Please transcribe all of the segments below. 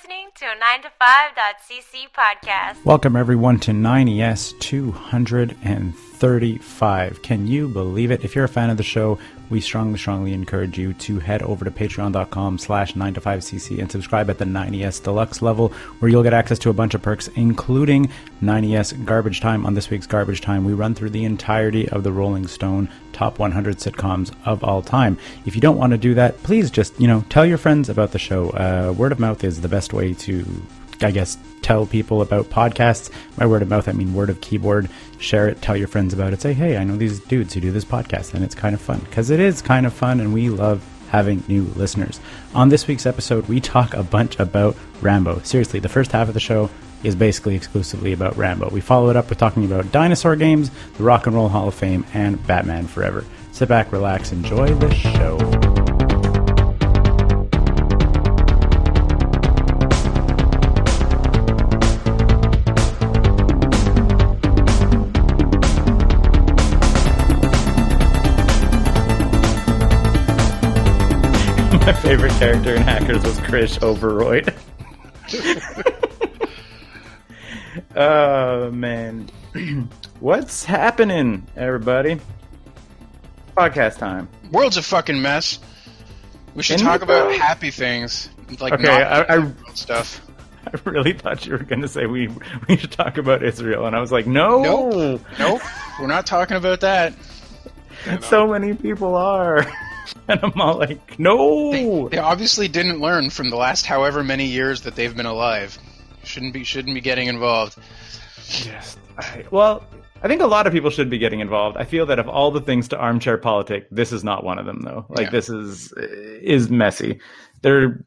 listening to a 9to5.cc podcast. Welcome everyone to 9ES 235. Can you believe it? If you're a fan of the show, we strongly, strongly encourage you to head over to patreon.com slash 9to5cc and subscribe at the 9ES deluxe level where you'll get access to a bunch of perks, including 9ES Garbage Time. On this week's Garbage Time, we run through the entirety of the Rolling Stone top 100 sitcoms of all time. If you don't want to do that, please just, you know, tell your friends about the show. Uh, word of mouth is the best way to I guess, tell people about podcasts. By word of mouth, I mean word of keyboard. Share it, tell your friends about it. Say, hey, I know these dudes who do this podcast, and it's kind of fun. Because it is kind of fun, and we love having new listeners. On this week's episode, we talk a bunch about Rambo. Seriously, the first half of the show is basically exclusively about Rambo. We follow it up with talking about dinosaur games, the Rock and Roll Hall of Fame, and Batman Forever. Sit back, relax, enjoy the show. My favorite character in Hackers was Chris Overroyd. oh man, what's happening, everybody? Podcast time. World's a fucking mess. We should Isn't talk it, about though? happy things, like Okay, not I- I- stuff. I really thought you were going to say we we should talk about Israel, and I was like, no, Nope. Nope, we're not talking about that. so many people are, and I'm all like, no. They obviously didn't learn from the last however many years that they've been alive. Shouldn't be shouldn't be getting involved. Yes. I, well, I think a lot of people should be getting involved. I feel that of all the things to armchair politic, this is not one of them, though. Like Yeah. this is is messy. There,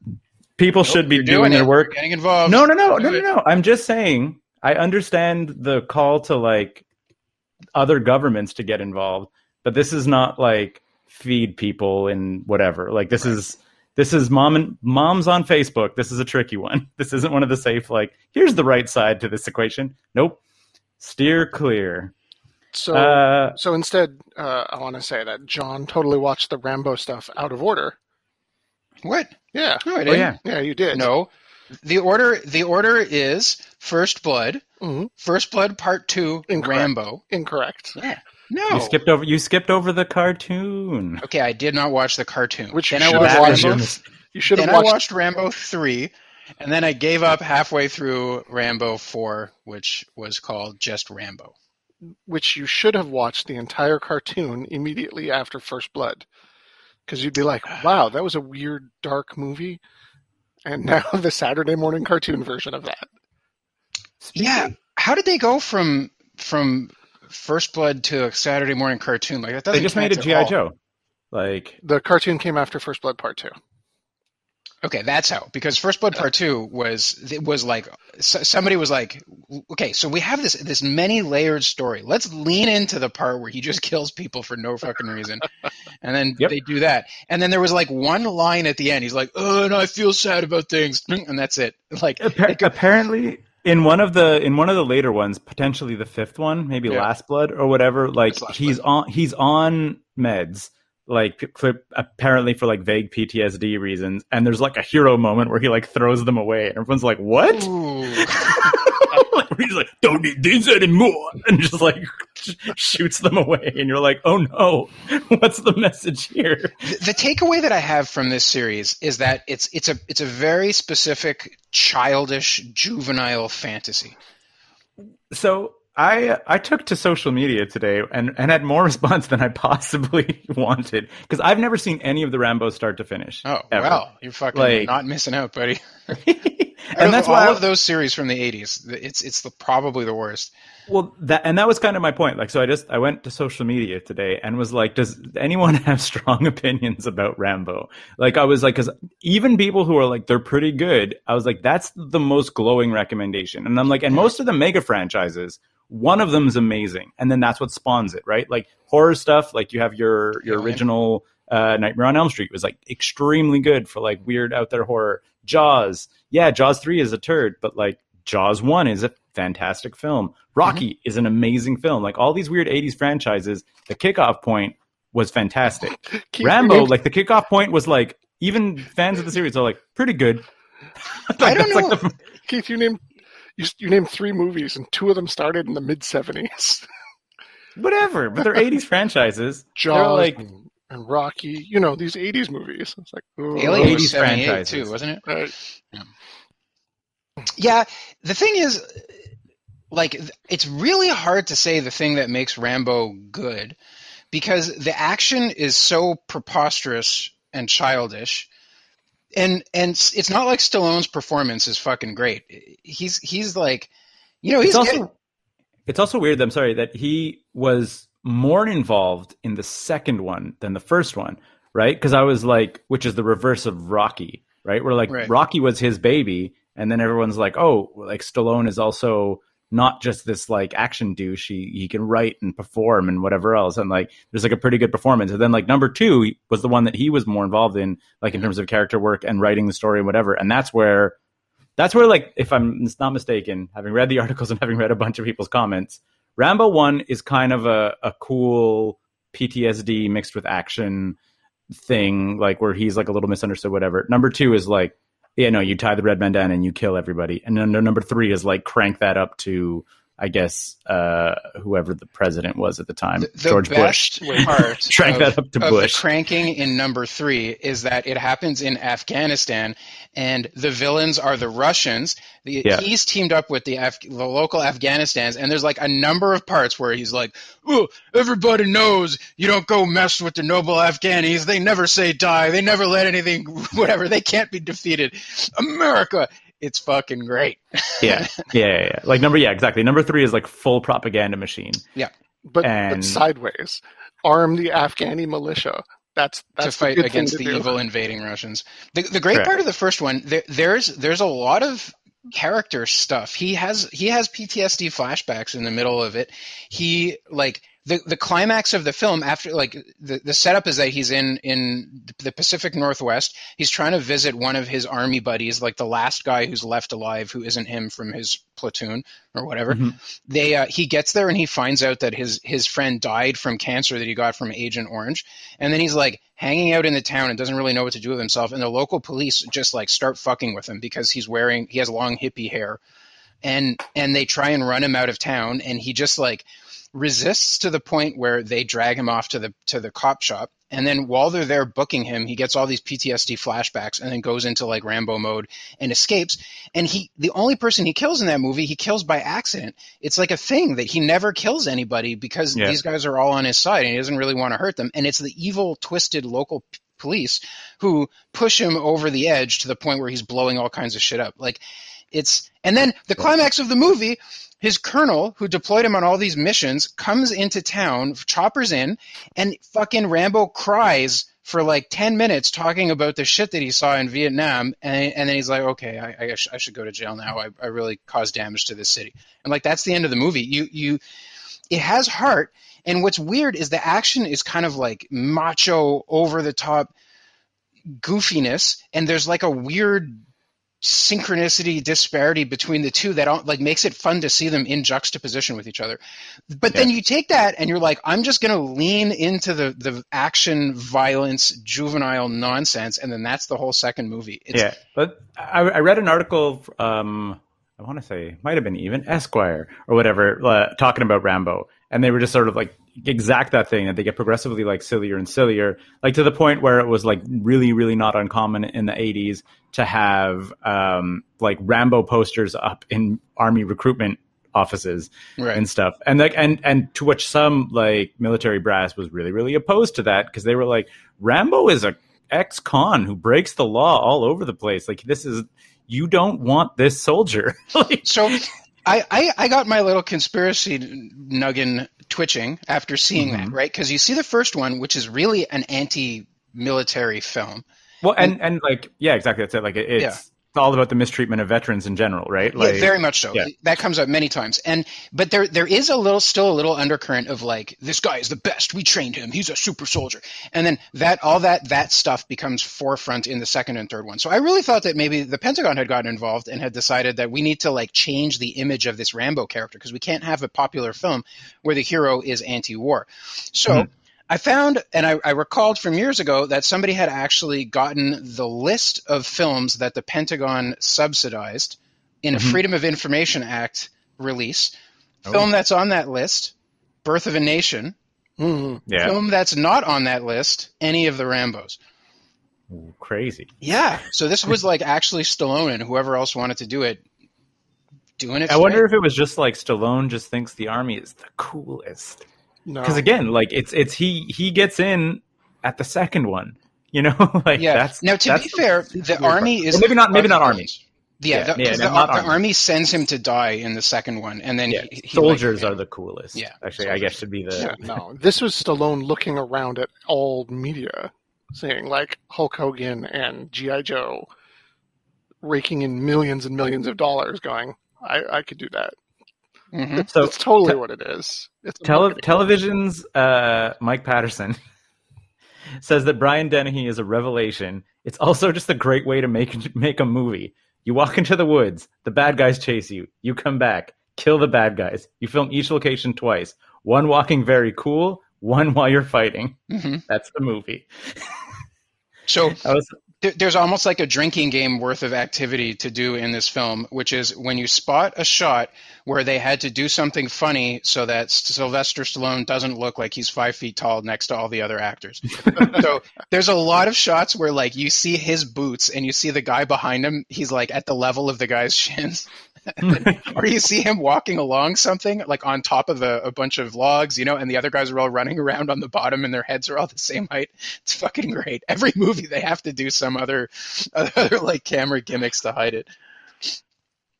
people should be You're doing, their work. You're getting involved. No, no, no, no, no, no. I'm just saying. I understand the call to like other governments to get involved, but this is not like feed people and whatever. Like this is this is mom and moms on Facebook. This is a tricky one. This isn't one of the safe like here's the right side to this equation. Nope. Steer clear. So, Uh, so instead, uh, I want to say that John totally watched the Rambo stuff out of order. What? Yeah, No, I Oh didn't. yeah. yeah, you did. No. The order the order is First Blood, Mhm. First Blood Part Two, Incorrect. Rambo. incorrect. Yeah. No. You skipped over. You skipped over the cartoon. Okay, I did not watch the cartoon. Which you then I should watched have watched. Rambo. You should have Then I watched. watched Rambo three, and then I gave up halfway through Rambo four, which was called just Rambo. Which you should have watched the entire cartoon immediately after First Blood, because you'd be like, "Wow, that was a weird, dark movie," and now the Saturday morning cartoon version of that. Yeah. How did they go from from First Blood to a Saturday morning cartoon like that? They Doesn't just made a GI. Joe. Like The cartoon came after First Blood Part Two. Okay, that's how. Because First Blood Part Two was it was like somebody was like, okay, so we have this this many layered story. Let's lean into the part where he just kills people for no fucking reason, and then Yep. they do that. And then there was like one line at the end. He's like, oh, and I feel sad about things, and that's it. Like, Appa- apparently in one of the in one of the later ones potentially the fifth one maybe Yeah. last blood or whatever like he's on he's on meds like for, apparently for like vague ptsd reasons and there's like a hero moment where he like throws them away and everyone's like what? He's like don't need these anymore. And just like sh- shoots them away and you're like oh no what's the message here the, the takeaway that I have from this series is that it's it's a it's a very specific childish juvenile fantasy. So I I took to social media today and, and had more response than I possibly wanted because I've never seen any of the Rambo start to finish. Oh ever. well, you're fucking Like- not missing out, buddy. and that's all why I- of those series from the '80s. It's it's the probably the worst. Well that and that was kind of my point. Like so I just I went to social media today and was like, does anyone have strong opinions about Rambo? Like I was like, because even people who are like they're pretty good, I was like, that's the most glowing recommendation. And I'm like, and most of the mega franchises. One of them's amazing, and then that's what spawns it, right? Like horror stuff, like you have your your original uh, Nightmare on Elm Street was like extremely good for like weird out there horror. Jaws, yeah, Jaws three is a turd, but like Jaws one is a fantastic film. Rocky mm-hmm. is an amazing film. Like all these weird '80s franchises, the kickoff point was fantastic. Rambo, you like the kickoff point was like even fans of the series are like pretty good. I don't That's like know. the- Keith, you named you, you named three movies, and two of them started in the mid '70s. whatever, but they're '80s franchises. Jaws like and, and Rocky. You know these '80s movies. It's like ugh. Alien 80s was franchises. too, wasn't it? Right. Yeah, the thing is, like, it's really hard to say the thing that makes Rambo good because the action is so preposterous and childish. And and it's not like Stallone's performance is fucking great. He's he's like, you know, he's it's getting- also it's also weird. I'm sorry that he was more involved in the second one than the first one, right? Because I was like, which is the reverse of Rocky, right? Where like Right. Rocky was his baby, and then everyone's like, oh, like Stallone is also not just this like action douche. He he can write and perform and whatever else, and like there's like a pretty good performance. And then like number two was the one that he was more involved in, like in terms of character work and writing the story and whatever. And that's where that's where like if i'm not mistaken having read the articles and having read a bunch of people's comments rambo 1 is kind of a, a cool ptsd mixed with action thing like where he's like a little misunderstood whatever number two is like yeah no you tie the red bandana and you kill everybody. And then number three is like crank that up to i guess uh whoever the president was at the time the, the george bush part Crank that up to Bush. the cranking in number three is that it happens in Afghanistan, and the villains are the Russians. The, Yeah. He's teamed up with the Af- the local Afghanistans, and there's like a number of parts where he's like, "Oh, everybody knows you don't go mess with the noble Afghanis. They never say die. They never let anything, whatever. They can't be defeated. America." It's fucking great. yeah. yeah yeah yeah like number yeah exactly number three is like full propaganda machine But, And- but sideways, arm the Afghani militia. That's that's to the fight thing against to the do. evil invading Russians. The, the great Correct. part of the first one, there, there's there's a lot of character stuff. He has he has PTSD flashbacks in the middle of it. He like the the climax of the film after like the, the setup is that he's in in the Pacific Northwest. He's trying to visit one of his army buddies, like the last guy who's left alive, who isn't him from his platoon or whatever. Mhm. they uh, he gets there and he finds out that his his friend died from cancer that he got from Agent Orange, and then he's like hanging out in the town and doesn't really know what to do with himself, and the local police just like start fucking with him because he's wearing he has long hippie hair, and and they try and run him out of town, and he just like resists to the point where they drag him off to the to the cop shop. And then while they're there booking him he gets all these PTSD flashbacks and then goes into like Rambo mode and escapes. And he the only person he kills in that movie he kills by accident. It's like a thing that he never kills anybody because Yeah. these guys are all on his side and he doesn't really want to hurt them. And it's the evil twisted local p- police who push him over the edge to the point where he's blowing all kinds of shit up. Like it's and then the climax of the movie his colonel who deployed him on all these missions comes into town choppers in and fucking rambo cries for like 10 minutes talking about the shit that he saw in vietnam and, and then he's like okay I, I, sh- I should go to jail now. I, I really caused damage to this city. And like that's the end of the movie. You you it has heart and what's weird is the action is kind of like macho over the top goofiness and there's like a weird synchronicity disparity between the two that like makes it fun to see them in juxtaposition with each other but then you take that and you're like i'm just going to lean into the the action violence juvenile nonsense and then that's the whole second movie it's, yeah, but I, I read an article. Um, I want to say might have been even Esquire or whatever uh, talking about Rambo, and they were just sort of like exact that thing that they get progressively like sillier and sillier, like to the point where it was like really, really not uncommon in the '80s to have um, like Rambo posters up in army recruitment offices right. and stuff. And like and and to which some like military brass was really really opposed to that because they were like rambo is a ex-con who breaks the law all over the place. Like this is you don't want this soldier. Like So I, I, I got my little conspiracy nuggin twitching after seeing that, mm-hmm. right? Because you see the first one, which is really an anti military film. well and and like yeah exactly that's it like it, it's Yeah. It's all about the mistreatment of veterans in general right like yeah, very much so. yeah. That comes up many times. And but there there is a little still a little undercurrent of like this guy is the best. We trained him. He's a super soldier. And then that all that that stuff becomes forefront in the second and third one. So I really thought that maybe the Pentagon had gotten involved and had decided that we need to like change the image of this Rambo character because we can't have a popular film where the hero is anti-war. So mm-hmm. I found, and I, I recalled from years ago that somebody had actually gotten the list of films that the Pentagon subsidized in a Mhm. Freedom of Information Act release. Oh. Film that's on that list, Birth of a Nation. Mhm. Yeah, Film that's not on that list, any of the Rambos. Ooh, crazy. Yeah. So this was like actually Stallone and whoever else wanted to do it, doing it. I wonder if it was just like Stallone just thinks the army is the coolest. No. Because again, like it's it's he he gets in at the second one. You know, like Yeah. that's now, to that's be fair, the weird part. army is Or maybe not maybe not army. Yeah, Yeah, the, yeah, 'cause no, the, not the army. army sends him to die in the second one, and then Yeah, he, he, soldiers like, are the coolest. Yeah, actually, I guess should be the Yeah, no, this was Stallone looking around at all media, saying like Hulk Hogan and GI Joe, raking in millions and millions of dollars, going, "I, I could do that." Mhm. so. That's totally te- what it is. It's Tele- television's uh, Mike Patterson says that Brian Dennehy is a revelation. It's also just a great way to make make a movie. You walk into the woods, the bad guys chase you. You come back, kill the bad guys. You film each location twice. One walking very cool, one while you're fighting. Mhm. That's the movie. So was there, there's almost like a drinking game worth of activity to do in this film, which is when you spot a shot where they had to do something funny so that Sylvester Stallone doesn't look like he's five feet tall next to all the other actors. so there's a lot of shots where like you see his boots and you see the guy behind him, he's like at the level of the guy's shins. or you see him walking along something like on top of a, a bunch of logs, you know, and the other guys are all running around on the bottom and their heads are all the same height. It's fucking great. Every movie they have to do some other other like camera gimmicks to hide it.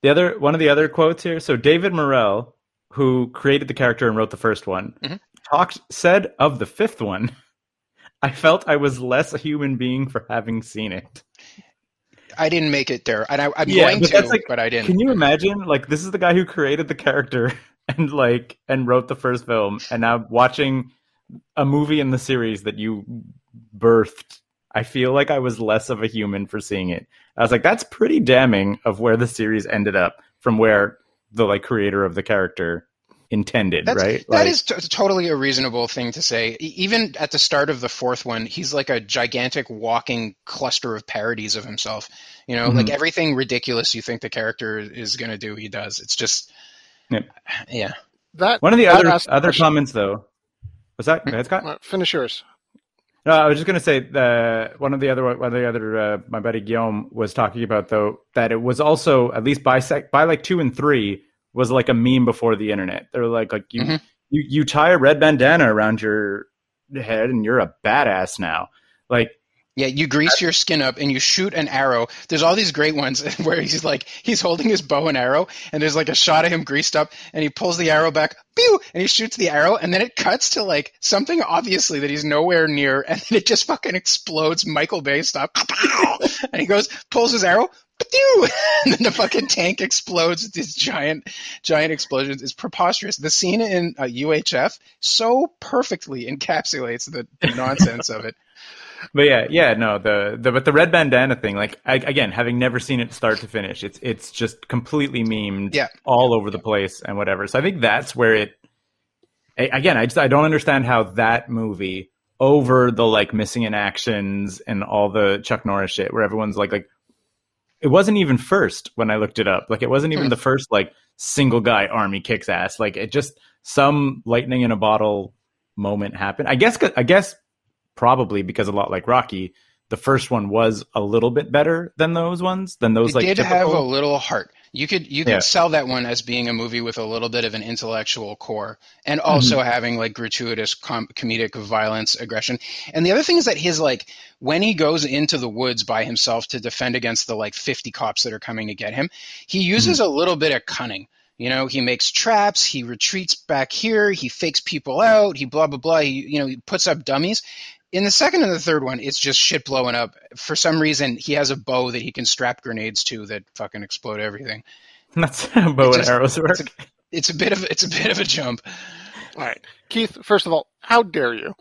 The other one of the other quotes here. So David Morrell, who created the character and wrote the first one, Mhm. talked said of the fifth one, I felt I was less a human being for having seen it. I didn't make it there, and I, I'm Yeah, going but to, like- but I didn't. Can you imagine? Like this is the guy who created the character and like and wrote the first film, and now watching a movie in the series that you birthed. I feel like I was less of a human for seeing it. I was like, that's pretty damning of where the series ended up from where the like creator of the character intended, That's, right? That Like- is t- totally a reasonable thing to say. E- Even at the start of the fourth one, he's like a gigantic walking cluster of parodies of himself. You know, Mhm. like everything ridiculous you think the character is going to do, he does. It's just, Yep. yeah. that One of the that other other question- comments, though, was that? Go ahead, Scott. Finish yours. No, I was just going to say uh, one of the other one of the other uh, my buddy Guillaume was talking about though that it was also at least by sec- by like two and three was like a meme before the internet. They're like like you Mhm. you you tie a red bandana around your head and you're a badass now. Like Yeah, you grease your skin up and you shoot an arrow. There's all these great ones where he's like he's holding his bow and arrow, and there's like a shot of him greased up, and he pulls the arrow back, pew, and he shoots the arrow, and then it cuts to like something obviously that he's nowhere near, and then it just fucking explodes, Michael Bay style, and he goes pulls his arrow. pew, And then the fucking tank explodes with these giant, giant explosions. It's preposterous. The scene in uh, UHF so perfectly encapsulates the, the nonsense of it. But yeah, yeah, no, the, the but the red bandana thing, like I, again, having never seen it start to finish, it's it's just completely memed, Yeah. all over the place and whatever. So I think that's where it. Again, I just I don't understand how that movie over the like missing in actions and all the Chuck Norris shit, where everyone's like like, it wasn't even first when I looked it up. Like it wasn't even Hmm. the first like single guy army kicks ass. Like it just some lightning in a bottle moment happened. I guess I guess probably because a lot like Rocky, the first one was a little bit better than those ones, than those it like did typical- have a little heart. You could you could Yeah. sell that one as being a movie with a little bit of an intellectual core, and also Mm-hmm. having like gratuitous com- comedic violence, aggression. And the other thing is that his like when he goes into the woods by himself to defend against the like fifty cops that are coming to get him, he uses Mm-hmm. a little bit of cunning. You know, he makes traps, he retreats back here, he fakes people out, he blah blah blah. He you know he puts up dummies. In the second and the third one, it's just shit blowing up. For some reason, he has a bow that he can strap grenades to that fucking explode everything. That's how bow and arrows work. It's a, it's a bit of it's a bit of a jump. All right, Keith. First of all, how dare you?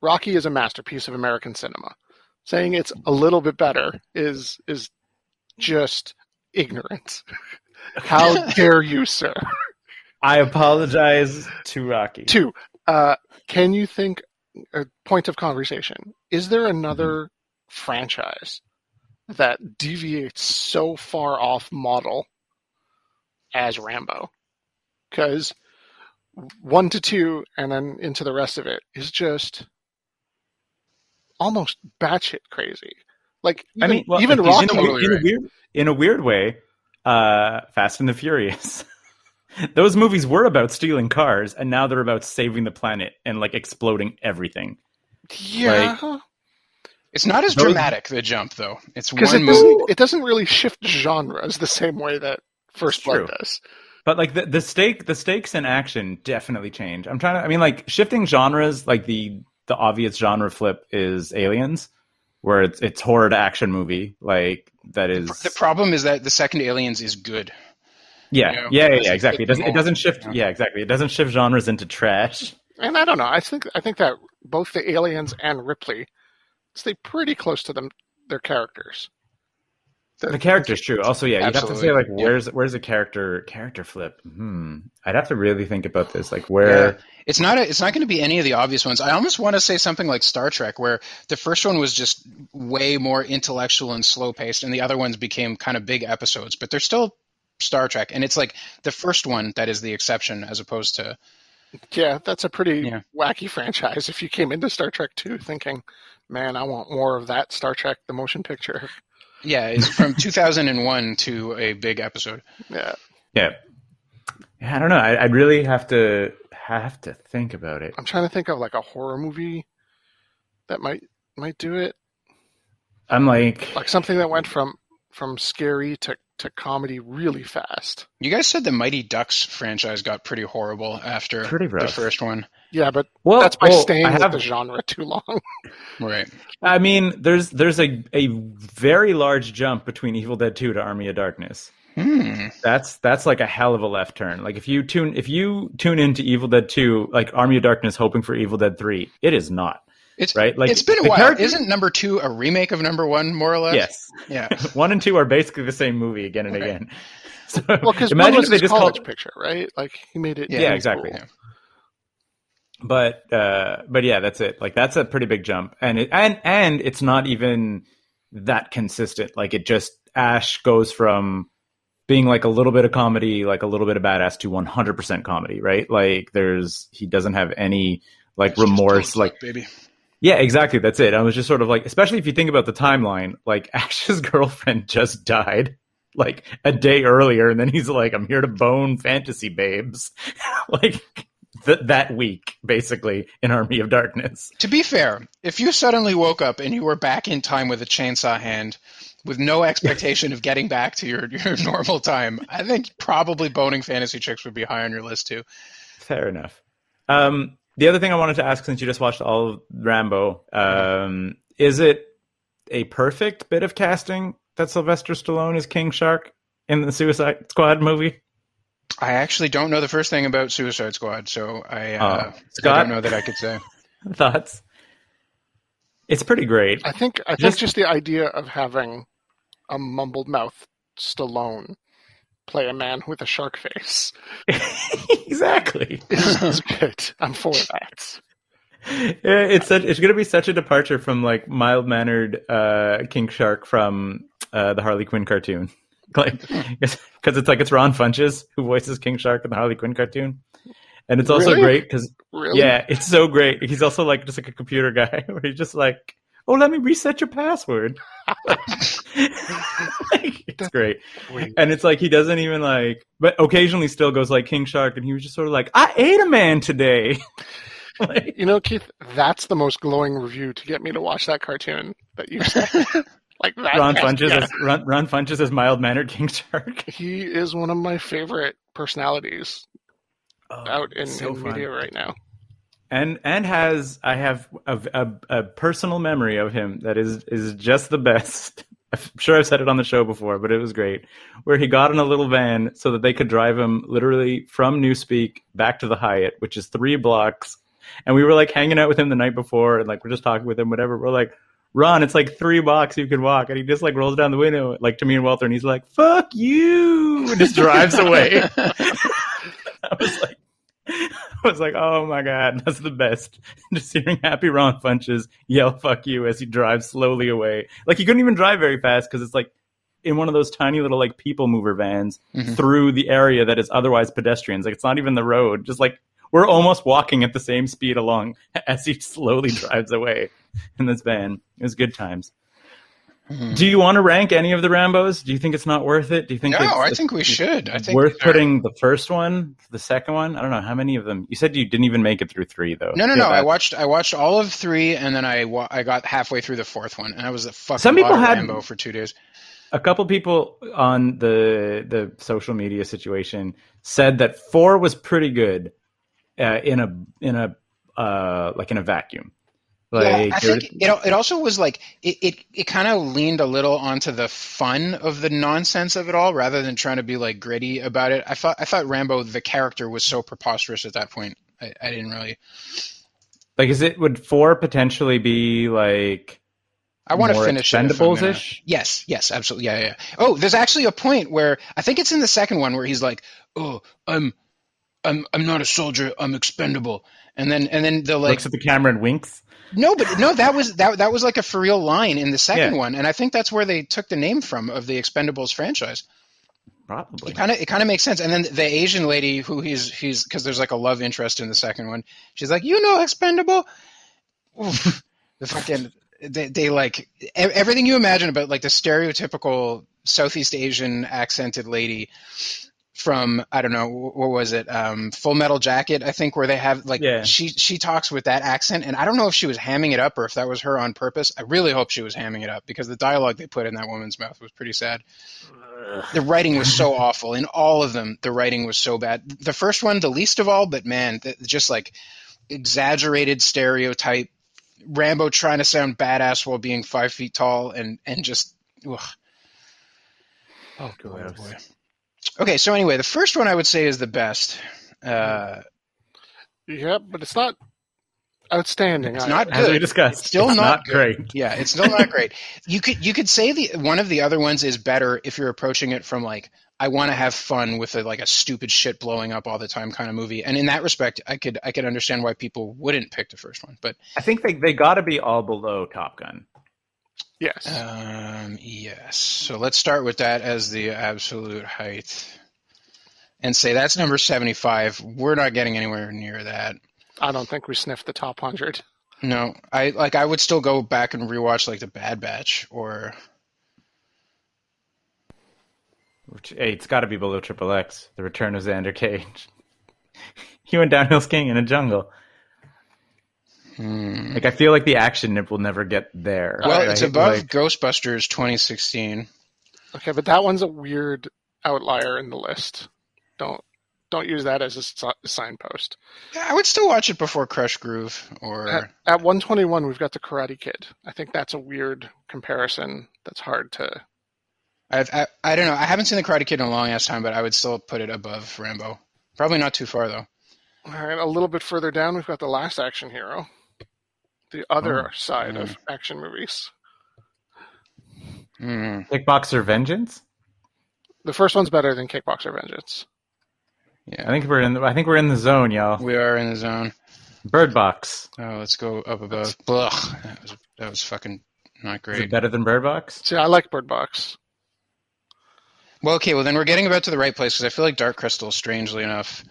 Rocky is a masterpiece of American cinema. Saying it's a little bit better is is just ignorance. How dare you, sir? I apologize to Rocky. Two. Uh, can you think a point of conversation. Is there another franchise that deviates so far off model as Rambo? Because one to two and then into the rest of it is just almost batshit crazy. Like even, I mean, well, even in, a, weird- in a weird in a weird way, uh, Fast and the Furious. Those movies were about stealing cars, and now they're about saving the planet and like exploding everything. yeah, It's not as Those- dramatic the jump though. It's because one it movie. doesn't it doesn't really shift genres the same way that First It's Blood true. does. But like the the stake the stakes in action definitely change. I'm trying to I mean like shifting genres like the the obvious genre flip is Aliens where it's it's horror to action movie like that is The problem is that the second Aliens is good. Yeah, you know, yeah, yeah, yeah, exactly. It doesn't it doesn't shift yeah. yeah, exactly. It doesn't shift genres into trash. And I don't know. I think I think that both the aliens and Ripley stay pretty close to them their characters. The character's true. Also, yeah, you'd have to say like, where's where's the character character flip? Hmm. I'd have to really think about this. Like, where? Yeah. It's not. A, it's not going to be any of the obvious ones. I almost want to say something like Star Trek, where the first one was just way more intellectual and slow paced, and the other ones became kind of big episodes. But they're still Star Trek, and it's like the first one that is the exception, as opposed to Yeah, that's a pretty Yeah. wacky franchise. If you came into Star Trek 2 thinking, man, I want more of that Star Trek the motion picture. yeah, it's from 2001 to a big episode. Yeah. Yeah. Yeah, I don't know. I'd really have to have to think about it. I'm trying to think of like a horror movie that might might do it. I'm like, Like something that went from from scary to, to comedy really fast. You guys said the Mighty Ducks franchise got pretty horrible after Pretty the first one, Yeah, but well, that's by well, staying I with have, the genre too long. right? I mean, there's there's a a very large jump between Evil Dead 2 to Army of Darkness. Hmm. That's that's like a hell of a left turn. Like if you tune if you tune into Evil Dead 2, like Army of Darkness hoping for Evil Dead 3, it is not. It's Right? Like, it's been a while. character- Isn't number two a remake of number one, more or less? Yes. Yeah. one and two are basically the same movie again and Right. again. So Well, because one imagine was if they just college called, picture, right? Like he made it. Yeah, yeah, in exactly. school. but uh, but yeah, that's it. Like that's a pretty big jump, and it and and it's not even that consistent. Like it just Ash goes from being like a little bit of comedy, like a little bit of badass, to 100% comedy, right? Like there's he doesn't have any like It's remorse, like baby. Yeah, exactly. That's it. I was just sort of like, especially if you think about the timeline, like Ash's girlfriend just died like a day earlier, and then he's like, "I'm here to bone fantasy babes," like th- that week, basically in Army of Darkness. To be fair, if you suddenly woke up and you were back in time with a chainsaw hand, with no expectation of getting back to your, your normal time, I think probably boning fantasy chicks would be high on your list too. Fair enough. Um, the other thing I wanted to ask, since you just watched all of Rambo, um, is it a perfect bit of casting that Sylvester Stallone is King Shark in the Suicide Squad movie? I actually don't know the first thing about Suicide Squad, so I, uh, Oh. I don't know that I could say. Thoughts? It's pretty great. I think I think Just- just the idea of having a mumbled mouth Stallone play a man with a shark face exactly. is, is good. I'm for that. Yeah, It's such, it's going to be such a departure from like mild mannered uh, King Shark from uh, the Harley Quinn cartoon, like because it's like it's Ron Funches who voices King Shark in the Harley Quinn cartoon, and it's also Really? great because Really? yeah, it's so great. He's also like just like a computer guy where he's just like, oh, let me reset your password. It's great. And it's like he doesn't even like, but occasionally still goes like King Shark, and he was just sort of like, I ate a man today. like, You know, Keith, that's the most glowing review to get me to watch that cartoon that you said. like that. Ron Funches yeah. as Ron, Ron Funches as mild mannered King Shark. He is one of my favorite personalities oh, out in, Oh, so in media right now. And and has I have a, a, a personal memory of him that is is just the best. I'm sure I've said it on the show before, but it was great. Where he got in a little van so that they could drive him literally from Newspeak back to the Hyatt, which is three blocks. And we were like hanging out with him the night before, and like we're just talking with him, whatever. We're like, Ron, it's like three blocks you can walk, and he just like rolls down the window, like to me and Walter, and he's like, "Fuck you," and just drives away. I was like, I was like, oh my god, that's the best. Just hearing Happy Ron Funches yell "fuck you" as he drives slowly away. Like he couldn't even drive very fast because it's like in one of those tiny little like people mover vans Mhm. through the area that is otherwise pedestrians. Like it's not even the road. Just like we're almost walking at the same speed along as he slowly drives away in this van. It was good times. Mhm. Do you want to rank any of the Rambos? Do you think it's not worth it? Do you think No, it's, I think we should. I think worth putting the first one, the second one? I don't know how many of them. You said you didn't even make it through three though. No, no, no. I watched. I watched all of three, and then I wa- I got halfway through the fourth one, and I was a fucking Some people had- Rambo for two days. a couple people on the the social media situation said that four was pretty good uh, in a in a uh, like in a vacuum. Like yeah, I think it, it also was like it, it, it kind of leaned a little onto the fun of the nonsense of it all rather than trying to be like gritty about it. I thought I thought Rambo the character was so preposterous at that point. I, I didn't really. like is it would four potentially be like I want to finish it. if Expendables-ish? Yes, yes, absolutely. Yeah, yeah. Oh, there's actually a point where I think it's in the second one where he's like, "Oh, I'm, I'm, I'm not a soldier. I'm expendable." And then, and then the like, looks at the camera and winks? No, but no, that was that that was like a for real line in the second Yeah. one, and I think that's where they took the name from of the Expendables franchise. Probably. It kind of it kind of makes sense. And then the Asian lady who he's he's because there's like a love interest in the second one. She's like, you know, expendable. Oof. the fucking they, they like everything you imagine about like the stereotypical Southeast Asian accented lady from I don't know what was it um, Full Metal Jacket I think where they have like Yeah. she she talks with that accent and I don't know if she was hamming it up or if that was her on purpose. I really hope she was hamming it up because the dialogue they put in that woman's mouth was pretty sad the writing was so awful in all of them the writing was so bad the first one the least of all but man th- just like exaggerated stereotype rambo trying to sound badass while being five feet tall and and just ugh. oh Gross. boy okay so anyway the first one i would say is the best uh Yeah, but it's not outstanding. It's I- not As we good. discussed, It's still it's not not great. yeah it's still not great you could you could say the one of the other ones is better if you're approaching it from like I want to have fun with a, like a stupid shit blowing up all the time kind of movie. And in that respect, I could I could understand why people wouldn't pick the first one. But I think they they got to be all below Top Gun. Yes. um, yes, so let's start with that as the absolute height, and say that's number seventy five. We're not getting anywhere near that. I don't think we sniffed the top hundred. No, I like I would still go back and rewatch like the Bad Batch or Which, hey, it's got to be below Triple X. The Return of Xander Cage. he went downhill skiing in a jungle. Hmm. Like I feel like the action nip will never get there. well, right? it's above Like, Ghostbusters twenty sixteen. Okay, but that one's a weird outlier in the list. Don't don't use that as a si- signpost. Yeah, I would still watch it before Krush Groove or At, at 121, we've got the Karate Kid. I think that's a weird comparison. That's hard to. I've, I I don't know. I haven't seen the Karate Kid in a long ass time, but I would still put it above Rambo. Probably not too far though. All right, a little bit further down, we've got the Last Action Hero, the other Oh. side Mm. of action movies. Hmm. Kickboxer Vengeance. The first one's better than Kickboxer Vengeance. Yeah, I think we're in. The, I think we're in the zone, y'all. We are in the zone. Bird Box. Oh, let's go up above. Ugh, that was that was fucking not Is it great. better than Bird Box? See, I like Bird Box. Well, okay, well then we're getting about to the right place because I feel like Dark Crystal, strangely enough,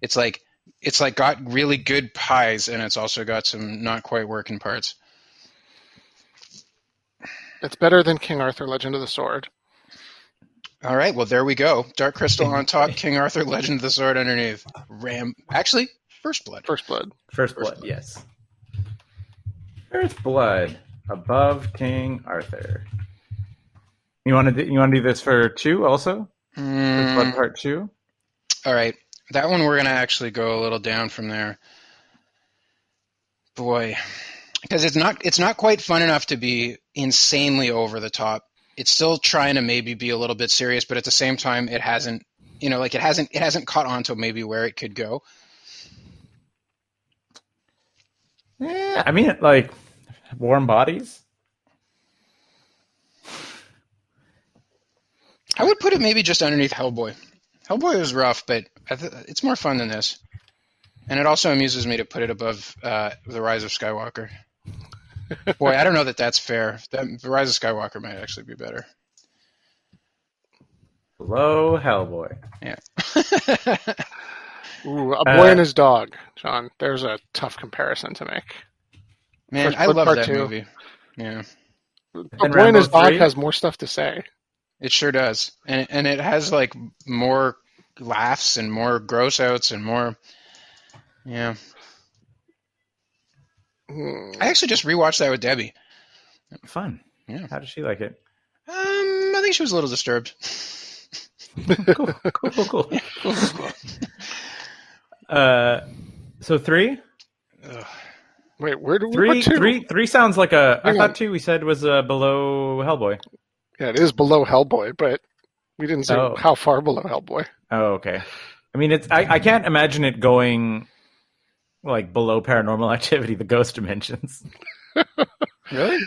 it's like it's like got really good pies and it's also got some not quite working parts. It's better than King Arthur: Legend of the Sword. All right, well there we go. Dark Crystal on top, King Arthur, Legend of the Sword underneath. Ram, actually, First Blood. First Blood. First Blood. Yes. First Blood above King Arthur. You want to do, you want to do this for two also? First Mm, Blood Part Two. all right, that one we're gonna actually go a little down from there. Boy, because it's not it's not quite fun enough to be insanely over the top. It's still trying to maybe be a little bit serious, but at the same time, it hasn't. You know, like it hasn't it hasn't caught on to maybe where it could go. Yeah, I mean, like warm bodies. I would put it maybe just underneath Hellboy. Hellboy was rough, but I th- it's more fun than this. And it also amuses me to put it above uh, the Rise of Skywalker. Boy, I don't know that that's fair. That, the Rise of Skywalker might actually be better. Hello, Hellboy. Yeah. Ooh, a boy Uh, and his dog, John. There's a tough comparison to make. Man, First I love that Two. movie. Yeah, A And boy and his dog has more stuff to say. it sure does, and and it has like more laughs and more gross outs and more. Yeah, Hmm. I actually just rewatched that with Debbie. Fun. Yeah. How did she like it? Um, I think she was a little disturbed. Cool, cool, cool, cool. Uh, so three, Ugh. Wait, where do we three, put two? three, three sounds like a. I Hang thought on. two we said was uh, below Hellboy. Yeah, it is below Hellboy, but we didn't say Oh. how far below Hellboy. Oh, okay. I mean, it's I, I can't imagine it going like below Paranormal Activity, the Ghost Dimensions. Really?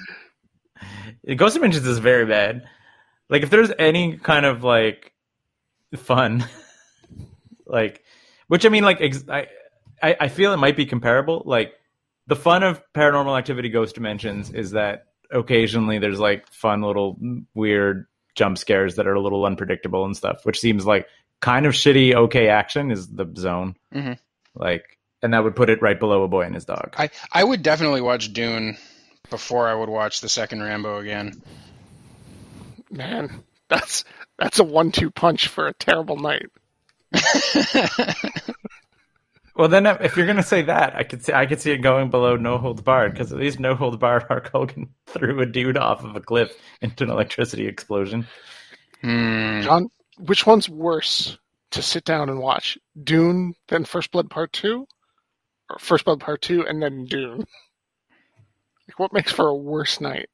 The Ghost Dimensions is very bad. Like, if there's any kind of like fun, like, which I mean, like, ex- I, I I feel it might be comparable. Like, the fun of Paranormal Activity, Ghost Dimensions is that occasionally there's like fun little weird jump scares that are a little unpredictable and stuff, which seems like kind of shitty. Okay, action is the zone. Mhm. Like, and that would put it right below a boy and his dog. I I would definitely watch Dune before I would watch the second Rambo again. Man, that's that's a one-two punch for a terrible night. Well, then if you're gonna say that, I could see I could see it going below No Holds Barred because at least No Holds Barred, Hulk Hogan threw a dude off of a cliff into an electricity explosion. Hmm. John, which one's worse to sit down and watch? Dune, then First Blood Part Two, or First Blood Part Two, and then Dune? Like, what makes for a worse night?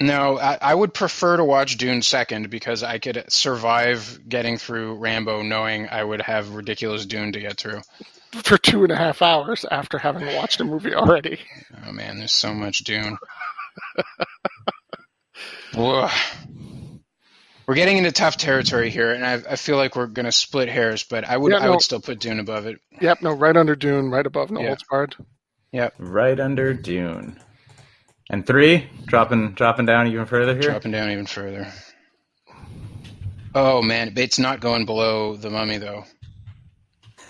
No, I, I would prefer to watch Dune second because I could survive getting through Rambo knowing I would have ridiculous Dune to get through. For two and a half hours after having watched a movie already. Oh man, there's so much Dune. Whoa. We're getting into tough territory here, and I, I feel like we're going to split hairs, but I would Yeah, I would still put Dune above it. Yep, no, right under Dune, right above No Yeah. Holds Barred. Right under Dune. And three, dropping dropping down even further here. Dropping down even further. Oh man, it's not going below the Mummy though.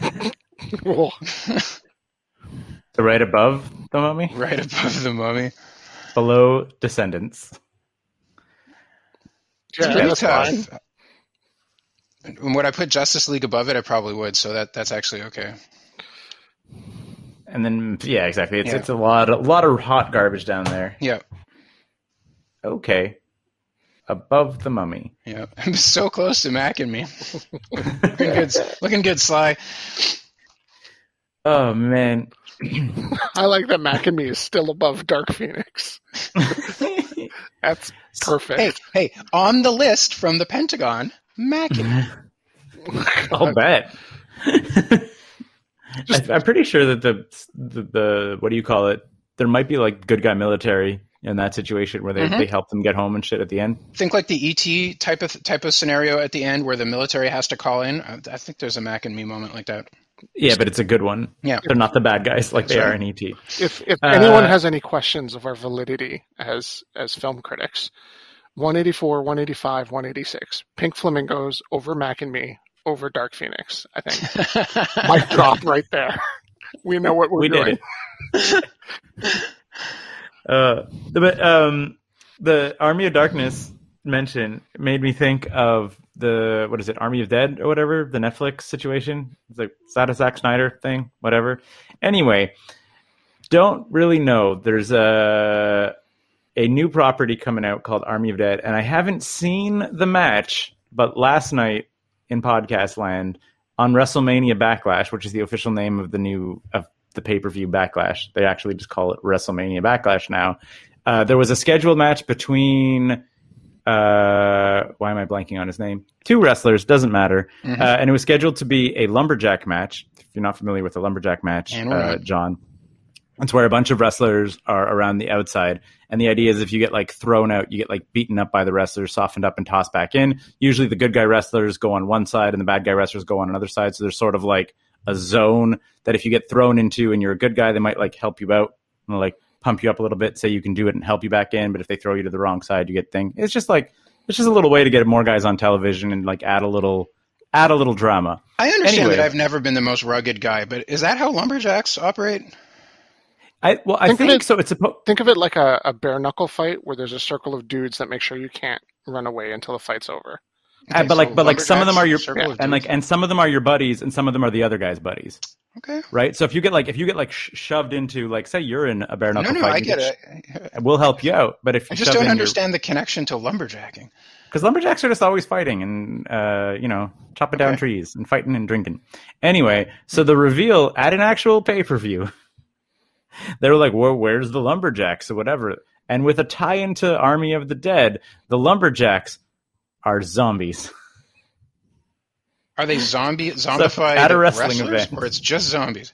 So right above the Mummy, Right above the Mummy. below Descendants. yeah, Pretty that's tough. fine. And would I put Justice League above it? I probably would. So that that's actually okay. And then yeah, exactly. It's Yeah. it's a lot a lot of hot garbage down there. Yeah, Okay. Above the Mummy. yeah. I'm so close to Mac and me. looking good, looking good, Sly. Oh man. I like that Mac and Me is still above Dark Phoenix. That's perfect. Hey, hey, on the list from the Pentagon, Mac and me. I'll bet. I, I'm pretty sure that the, the the what do you call it? There might be like good guy military in that situation where they, Mhm. they help them get home and shit at the end. Think like the ET type of type of scenario at the end where the military has to call in. I, I think there's a Mac and me moment like that. Yeah, but it's a good one. Yeah. They're not the bad guys like they That's are in ET. If if Uh, anyone has any questions of our validity as as film critics, 184, 185, 186, Pink Flamingos over Mac and Me over Dark Phoenix. I think mic drop right there. We know what we're we doing. did it. uh, the- but um, the Army of Darkness mention made me think of the what is it, Army of Dead or whatever, the Netflix situation. It's like is that a Zack Snyder thing, whatever. Anyway, don't really know. There's a a new property coming out called Army of Dead, and I haven't seen the match, but last night in podcast land on WrestleMania Backlash, which is the official name of the new of the pay per view Backlash. They actually just call it WrestleMania Backlash now. Uh, there was a scheduled match between. Uh, why am I blanking on his name? Two wrestlers, doesn't matter. Mhm. Uh, and it was scheduled to be a lumberjack match. If you're not familiar with a lumberjack match, uh. John, it's where a bunch of wrestlers are around the outside. And the idea is if you get like thrown out, you get like beaten up by the wrestlers, softened up, and tossed back in. Usually the good guy wrestlers go on one side and the bad guy wrestlers go on another side. So there's sort of like a zone that if you get thrown into and you're a good guy, they might like help you out and like pump you up a little bit, say you can do it and help you back in. But if they throw you to the wrong side, you get thing. It's just like it's just a little way to get more guys on television and like add a little add a little drama. I understand Anyway. that I've never been the most rugged guy, but is that how lumberjacks operate? I well, I Think of think it- so. It's supposed. Think of it like a, a bare knuckle fight where there's a circle of dudes that make sure you can't run away until the fight's over. Uh, but like, but like, some of them are your of and like, and some of them are your buddies, and some of them are the other guy's buddies, okay. right? So if you get like, if you get like sh- shoved into, like, say you're in a bare No, knuckle no, fight, I get sh- it. We'll help you out, but if I you just don't understand the connection to lumberjacking. because lumberjacks are just always fighting and uh, you know chopping down trees and fighting and drinking. Anyway, so the reveal at an actual pay per view, they were like, "Well, where's the lumberjacks or whatever?" And with a tie into Army of the Dead, the lumberjacks are zombies. Are they zombie zombified at a wrestling wrestlers, event. or it's just zombies?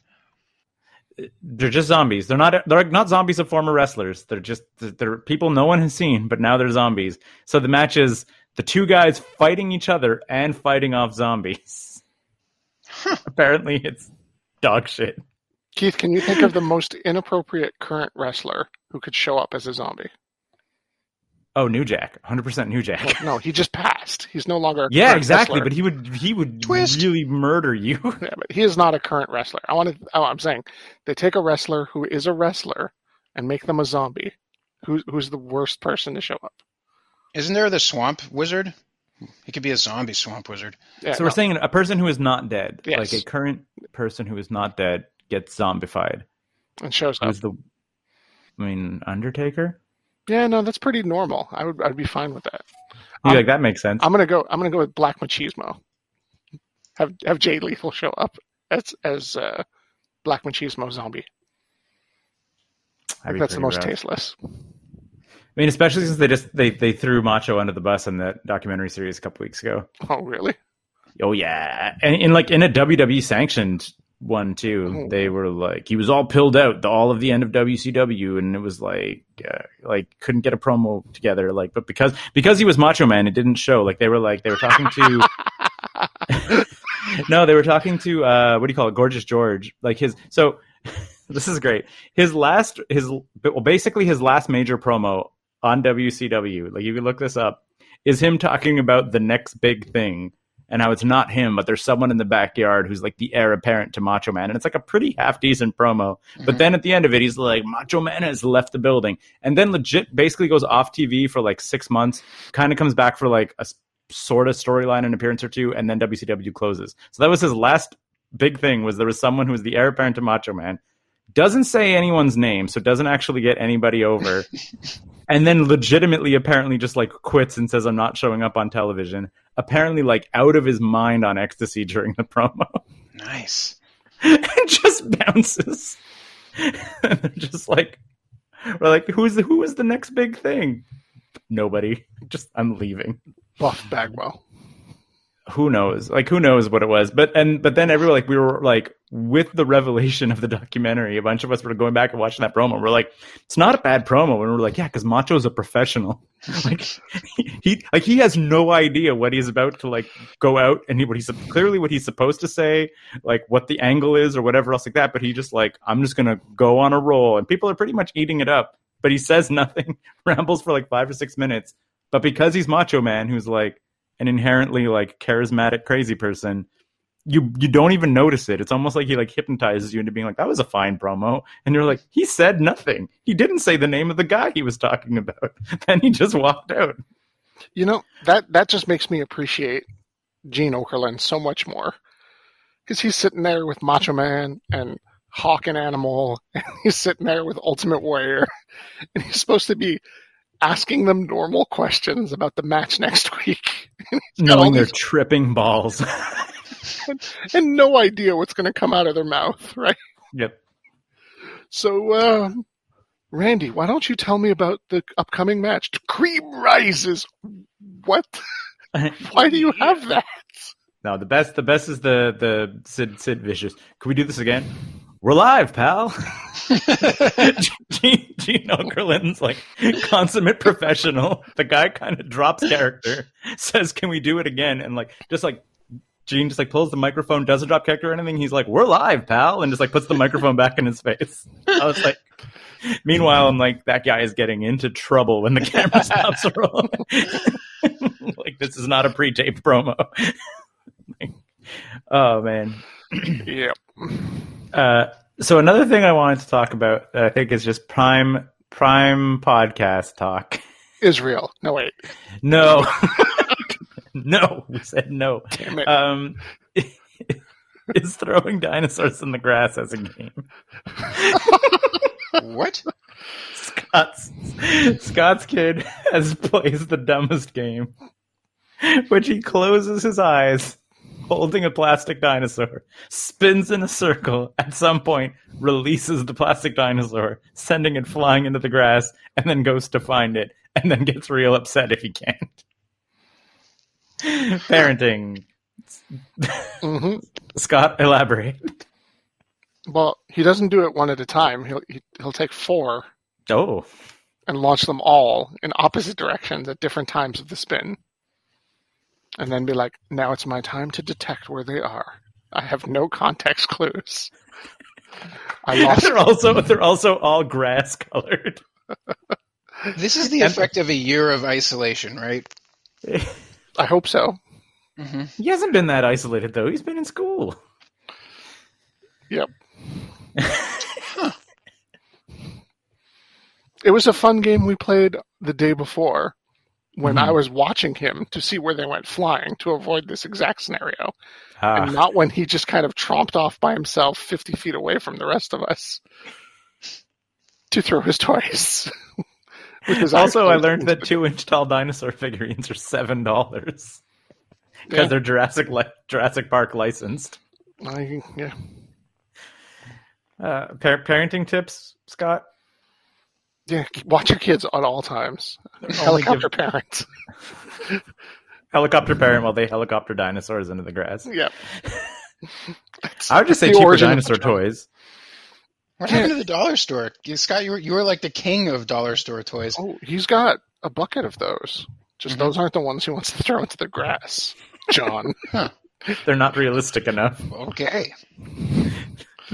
they're just zombies. They're not they're not zombies of former wrestlers. They're just they're people no one has seen, but now they're zombies. So the match is the two guys fighting each other and fighting off zombies. Apparently, it's dog shit. Keith, can you think of the most inappropriate current wrestler who could show up as a zombie? Oh, New Jack, 100% New Jack. No, he just passed. He's no longer a Yeah, exactly. wrestler. But he would he would Twist. really murder you. Yeah, but he is not a current wrestler. I want to. Oh, I'm saying they take a wrestler who is a wrestler and make them a zombie. Who's who's the worst person to show up? Isn't there the swamp wizard? He could be a zombie swamp wizard. Yeah, so we're saying a person who is not dead, Yes. like a current person who is not dead, gets zombified. and shows up. Who's the? I mean, Undertaker. Yeah, no, that's pretty normal. I would I'd be fine with that. You Um, like that makes sense. I'm gonna go. I'm gonna go with Black Machismo. Have have Jay Lethal show up as as uh, Black Machismo zombie. I think that's the most rough. tasteless. I mean, especially since they just they they threw Macho under the bus in that documentary series a couple weeks ago. Oh, really? Oh yeah, and in like in a WWE sanctioned one too, Oh. they were like he was all pilled out the all of the end of WCW, and it was like uh, like couldn't get a promo together. Like, but because because he was Macho Man, it didn't show. Like they were like they were talking to. no, they were talking to uh, what do you call it, Gorgeous George? Like his so. this is great. His last his well basically his last major promo on WCW. Like you can look this up. Is him talking about the next big thing and how it's not him, but there's someone in the backyard who's like the heir apparent to Macho Man, and it's like a pretty half decent promo. But mm-hmm. then at the end of it, he's like, Macho Man has left the building, and then legit basically goes off TV for like six months, kind of comes back for like a sort of storyline and appearance or two, and then WCW closes. So that was his last big thing. Was there was someone who was the heir apparent to Macho Man, doesn't say anyone's name, so doesn't actually get anybody over. and then legitimately apparently just like quits and says I'm not showing up on television. Apparently like out of his mind on ecstasy during the promo. Nice. and just bounces. and just like we're like who's the, who is the next big thing? Nobody. Just I'm leaving. Buff Bagwell. Who knows? Like who knows what it was? But and but then everyone like we were like with the revelation of the documentary a bunch of us were going back and watching that promo. We're like it's not a bad promo. And we're like yeah because macho's a professional. Like he, like he has no idea what he's about to like go out and he, what he's clearly what he's supposed to say like what the angle is or whatever else like that. But he just like i'm just gonna go on a roll. And people are pretty much eating it up. But he says nothing rambles for like five or six minutes. But because he's macho man who's like an inherently like charismatic crazy person you you don't even notice it. It's almost like he like hypnotizes you into being like that was a fine promo. And you're like he said nothing. He didn't say the name of the guy he was talking about. Then he just walked out. You know that that just makes me appreciate Gene Okerlund so much more because he's sitting there with Macho Man and Hawk and Animal, and he's sitting there with Ultimate Warrior, and he's supposed to be asking them normal questions about the match next week, knowing they're these- tripping balls and no idea what's going to come out of their mouth, right? yep So, uh, Randy, why don't you tell me about the upcoming match? Cream rises. What? Why do you have that? no the best the best is the the sid sid vicious can we do this again we're live pal Gene, Gene Okerlund's like consummate professional. The guy kind of drops character, says, "Can we do it again?" And like just like Gene just like pulls the microphone, doesn't drop character or anything. He's like, "We're live, pal," and just like puts the microphone back in his face. I was like, meanwhile, I'm like, that guy is getting into trouble when the camera stops rolling. like this is not a pre-taped promo. Like, oh man. Yep. Uh, so another thing I wanted to talk about, I think, is just prime prime podcast talk. Israel. No wait. No, no, we said no. Damn it. Um, is throwing dinosaurs in the grass as a game. What? Scott's Scott's kid has plays the dumbest game, which he closes his eyes, holding a plastic dinosaur, spins in a circle, at some point releases the plastic dinosaur, sending it flying into the grass, and then goes to find it, and then gets real upset if he can't. Parenting. hmm Scott, elaborate. Well, he doesn't do it one at a time. He'll he, he'll take four Oh, and launch them all in opposite directions at different times of the spin, and then be like, "Now it's my time to detect where they are. I have no context clues. I lost." they're also they're also all grass colored. This is the effect of a year of isolation, right? I hope so. hmm He hasn't been that isolated though. He's been in school. Yep. It was a fun game we played the day before when I Mhm. was watching him to see where they went flying to avoid this exact scenario, Ah, and not when he just kind of tromped off by himself 50 feet away from the rest of us to throw his toys. With his eyes also, I learned that two inch tall dinosaur figurines are seven dollars because Yeah. they're Jurassic li- Jurassic Park licensed. I, yeah. Uh, par- parenting tips, Scott. Yeah, watch your kids at all times. Helicopter parents. Helicopter parent while they helicopter dinosaurs into the grass. Yep. That's- I would just say the cheaper dinosaur toys. What happened to the dollar store? Scott, you were you were like the king of dollar store toys. Oh, he's got a bucket of those. Just Mhm. those aren't the ones he wants to throw into the grass, John. They're not realistic enough. Okay.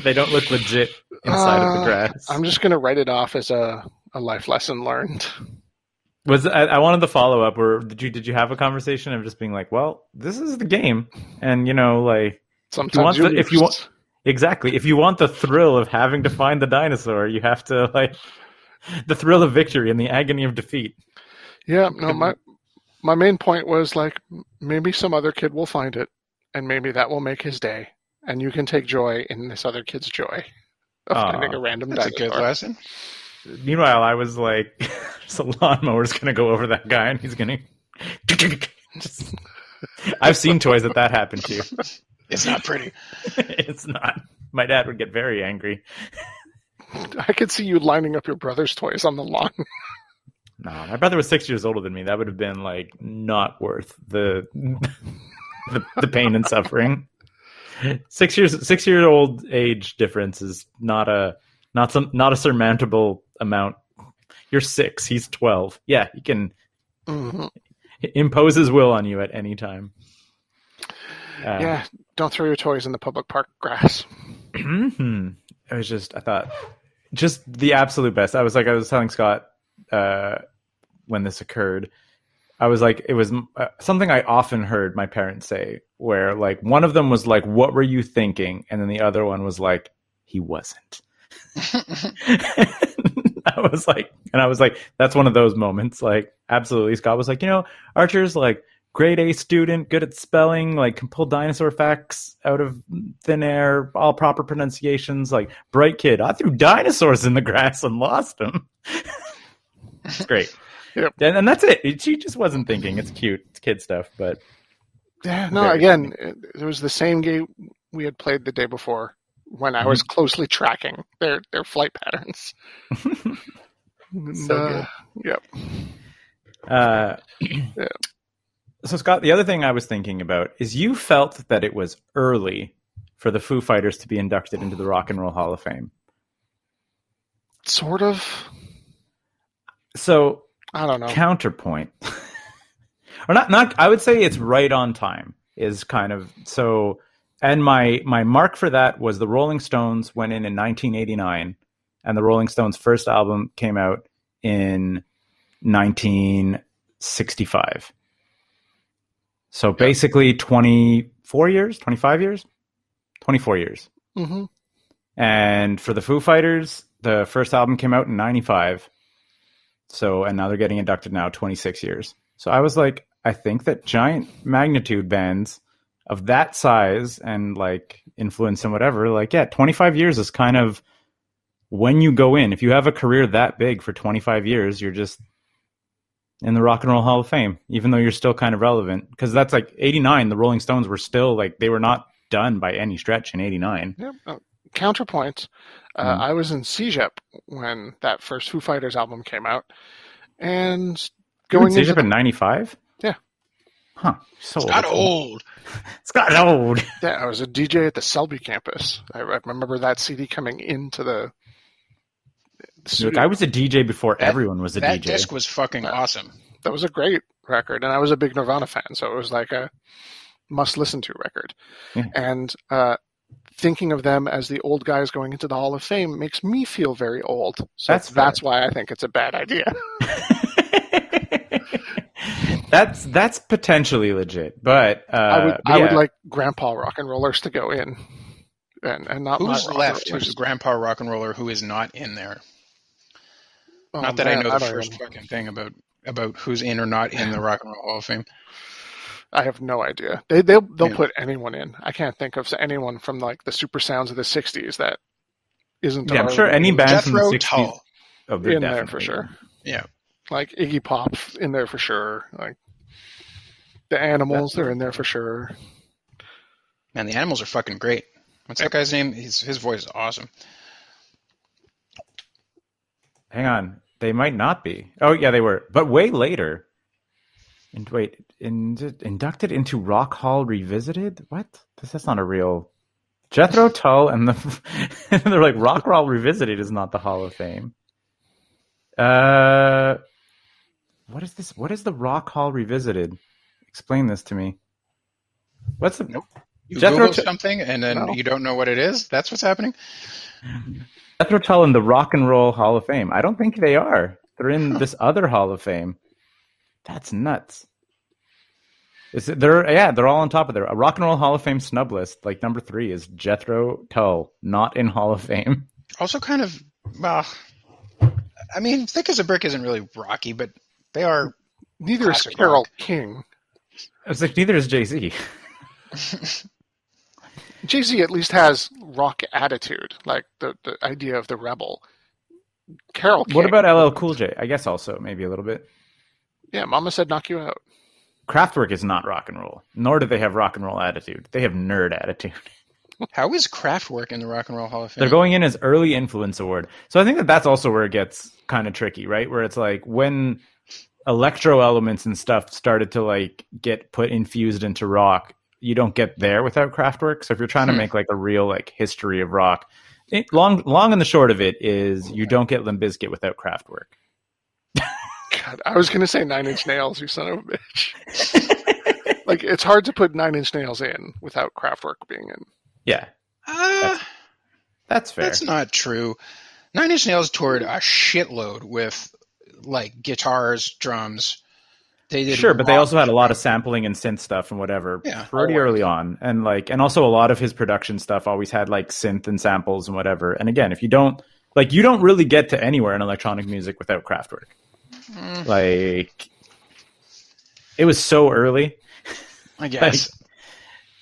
They don't look legit inside of the Uh, grass. I'm just gonna write it off as a, a life lesson learned. Was I, I wanted the follow up? Or did you did you have a conversation of just being like, well, this is the game, and you know, like Sometimes want you the- if you want- exactly, if you want the thrill of having to find the dinosaur, you have to like the thrill of victory and the agony of defeat. Yeah, no, my my main point was like maybe some other kid will find it, and maybe that will make his day, and you can take joy in this other kid's joy of Aw, finding a random That's a dinosaur. good lesson. Meanwhile, I was like, just a lawnmower's gonna go over that guy, and he's gonna. Just, I've seen toys that that happen to. It's not pretty. it's not. My dad would get very angry. I could see you lining up your brother's toys on the lawn. No, my brother was six years older than me. That would have been like not worth the the, the pain and suffering. Six years, six year old age difference is not a not some not a surmountable amount. You're six. He's twelve. Yeah, he can Mhm. impose his will on you at any time. Uh, Yeah, don't throw your toys in the public park grass. hmm It was just I thought just the absolute best. I was like I was telling Scott uh, when this occurred. I was like it was uh, something I often heard my parents say where like one of them was like what were you thinking and then the other one was like he wasn't. I was like and I was like that's one of those moments like absolutely Scott was like you know Archer's like grade A student, good at spelling, like can pull dinosaur facts out of thin air, all proper pronunciations, like bright kid. I threw dinosaurs in the grass and lost them. it's great. Yep. And, and that's it. It- She just wasn't thinking. It's cute. It's kid stuff, but Yeah, no, again, it, it was the same game we had played the day before when I Mm-hmm. was closely tracking their, their flight patterns. So uh, Yep. uh So Scott, the other thing I was thinking about is you felt that it was early for the Foo Fighters to be inducted into the Rock and Roll Hall of Fame. Sort of. So I don't know. counterpoint or not not i would say it's right on time is kind of so. And my my mark for that was the Rolling Stones went in in 1989, and the Rolling Stones' first album came out in 1965. So basically, 24 years, 25 years, 24 years. hmm And for the Foo Fighters, the first album came out in 95. So, and now they're getting inducted now 26 years. So I was like, I think that giant magnitude bands of that size and like influence and whatever, like, yeah, 25 years is kind of when you go in. If you have a career that big for 25 years, you're just in the Rock and Roll Hall of Fame, even though you're still kind of relevant. Because that's like 89, the Rolling Stones were still like, they were not done by any stretch in 89. Yep. Uh, counterpoint. Uh, Mhm. I was in CEGEP when that first Foo Fighters album came out, and Going into up in 95? Yeah. Huh. So It's got old. It's got old. Yeah, I was a DJ at the Selby campus. I, I remember that CD coming into the. the Look. I was a DJ before That- everyone was a That DJ. disc was fucking Yeah. awesome. that was a great record, and I was a big Nirvana fan, so it was like a must listen to record. Yeah. And uh, thinking of them as the old guys going into the Hall of Fame makes me feel very old. So That's that's, fair. why I think it's a bad idea. that's that's potentially legit, but uh, I would but I would yeah. like Grandpa Rock and Rollers to go in, and and not Who's rock left? rollers. Who's Grandpa Rock and Roller who is not in there? Oh, not that man, I know the don't first even- fucking thing about about who's in or not in the Rock and Roll Hall of Fame. I have no idea. They they'll they'll Yeah. put anyone in. I can't think of anyone from like the super sounds of the '60s that isn't. Yeah, I'm sure any band from the 60s Tull. oh, they're in there for sure. Yeah. Like Iggy Pop in there for sure. Like the Animals, they're in there for sure. Man, the animals are fucking great. What's that guy's name? His his voice is awesome. Hang on, they might not be. Oh yeah, they were, but way later. And wait, in, inducted into Rock Hall Revisited? What? This that's not a real. Jethro Tull and the and they're like Rock Hall Revisited is not the Hall of Fame. Uh, what is this? What is the Rock Hall Revisited? Explain this to me. What's the Nope. You Jethro Google something and then No. you don't know what it is. That's what's happening. Jethro Tull in the Rock and Roll Hall of Fame? I don't think they are. They're in this other Hall of Fame. That's nuts. Is it, they're yeah, they're all on top of there. A Rock and Roll Hall of Fame snub list, like number three, is Jethro Tull, not in Hall of Fame. Also, kind of. Well, I mean, Thick as a Brick isn't really rocky, but they are. Neither is Carole rock. King. It's like neither is Jay Z. Jay Z at least has rock attitude, like the, the idea of the rebel. Carole King. What about LL Cool J? I guess also maybe a little bit. Yeah, Mama said knock you out. Kraftwerk is not rock and roll, nor do they have rock and roll attitude. They have nerd attitude. How is Kraftwerk in the Rock and Roll Hall of Fame? They're going in as early influence award. So I think that that's also where it gets kind of tricky, right? Where it's like when electro elements and stuff started to like get put infused into rock, you don't get there without Kraftwerk. So if you're trying to Hmm. make like a real like history of rock, it, long long and the short of it is you don't get Limp Bizkit without Kraftwerk. God, I was gonna say Nine Inch Nails, you son of a bitch. like it's hard to put Nine Inch Nails in without Kraftwerk being in. Yeah, Uh, that's fair. that's not true. Nine Inch Nails toured a shitload with like guitars, drums. They did Sure, but they also had a lot of sampling and synth stuff and whatever Yeah, pretty early on, and like, and also a lot of his production stuff always had like synth and samples and whatever. And again, if you don't like, you don't really get to anywhere in electronic music without Kraftwerk. Mm, Like, it was so early. I guess.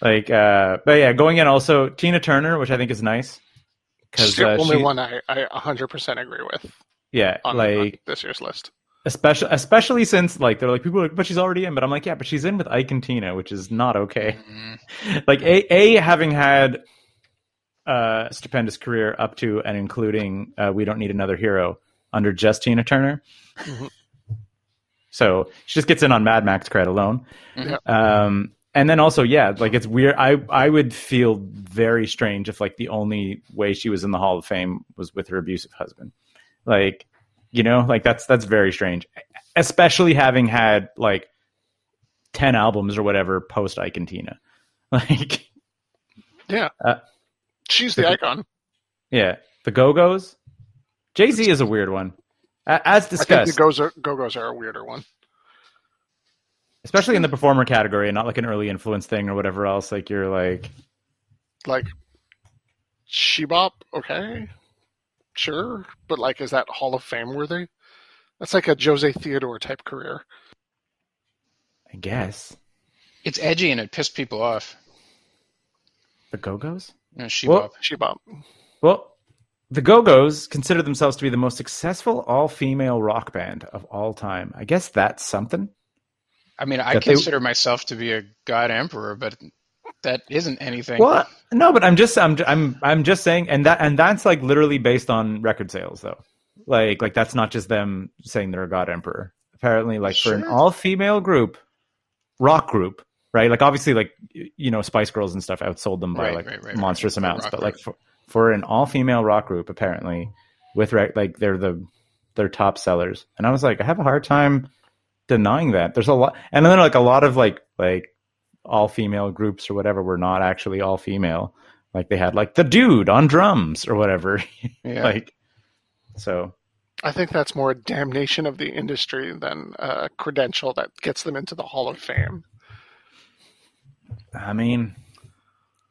Like, uh, but yeah, going in also Tina Turner, which I think is nice because the uh, only she, one I, I 100% agree with yeah, on, like on this year's list. especially especially since like they're like people are like, but she's already in. But I'm like, yeah, but she's in with Ike and Tina, which is not okay. Mm, like a a having had a stupendous career up to and including uh, we don't need another hero under just Tina Turner. Mhm. So she just gets in on Mad Max credit alone. Mhm. Um, and then also, yeah, like it's weird. I I would feel very strange if like the only way she was in the Hall of Fame was with her abusive husband. Like, you know, like that's that's very strange, especially having had like ten albums or whatever post Ike and Tina. Like, Yeah. Uh, She's the the- icon. yeah, the Go Go's. Jay Z is a weird one, as I think discussed, the Go-Go's are, Go-Go's are a weirder one. especially in the performer category, and not like an early influence thing or whatever else. Like you're like, Like, Shebop, okay, sure, but like, is that Hall of Fame worthy? That's like a Jose Theodore type career. I guess It's edgy and it pissed people off. the Go Go's. You know, she Well- Shebop. Well, the Go Go's consider themselves to be the most successful all female rock band of all time. I guess that's something. I mean, I That they- consider myself to be a god emperor, but that isn't anything. Well, no, but I'm just I'm I'm I'm just saying, and that and that's like literally based on record sales, though. Like like that's not just them saying they're a god emperor. Apparently, like for an all female group, rock group, right? Like obviously, like you know, Spice Girls and stuff outsold them by Right, like right, right, monstrous. Amounts. But like for for an all female rock group, apparently, with rec- like they're the they're top sellers, and I was like, I have a hard time denying that. There's a lot, and then like a lot of like like all female groups or whatever were not actually all female. Like they had like the dude on drums or whatever. yeah. like so I think that's more a damnation of the industry than a credential that gets them into the Hall of Fame. I mean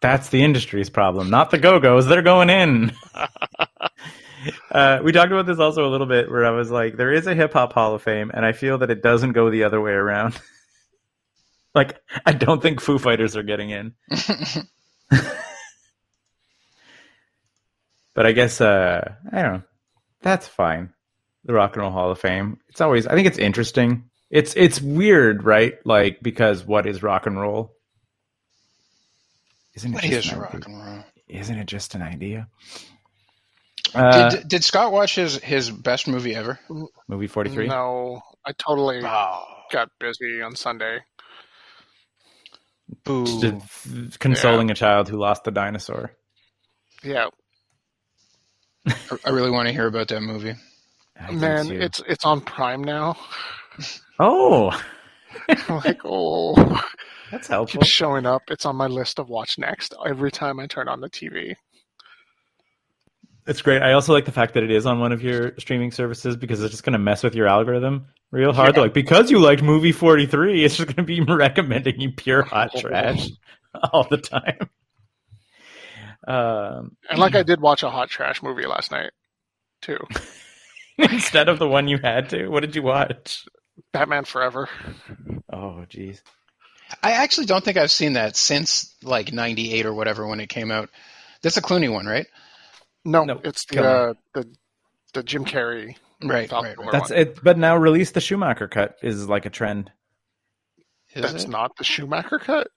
that's the industry's problem, not the go-go's. They're going in. uh, we talked about this also a little bit where I was like, there is a hip hop hall of fame, and I feel that it doesn't go the other way around. like, I don't think Foo Fighters are getting in. But I guess uh I don't know. That's fine. The Rock and Roll Hall of Fame. It's always I think it's interesting. It's it's weird, right? Like because what is rock and roll? Isn't it what just is an rock idea? and roll? Isn't it just an idea? Uh, did, did Scott watch his, his best movie ever? movie 43? No, I totally Oh, got busy on Sunday. Boo. Just consoling a child who lost the dinosaur. Yeah, I- I really want to hear about that movie. I man, it's it's on Prime now. Oh, I'm like, oh, that's helpful. keeps showing up. It's on my list of watch next every time I turn on the TV. It's great. I also like the fact that it is on one of your streaming services because it's just going to mess with your algorithm real hard. Yeah. They're like, because you liked movie 43, it's just going to be recommending you pure hot trash all the time. Um, And like I did watch a hot trash movie last night too. instead of the one you had to, what did you watch? Batman Forever. Oh, jeez. I actually don't think I've seen that since like '98 or whatever when it came out. That's a Clooney one, right? No, No, it's the uh, the the Jim Carrey. Right, Val right, right. That's one. it. But now release the Schumacher cut is like a trend. Is That's it? not the Schumacher cut.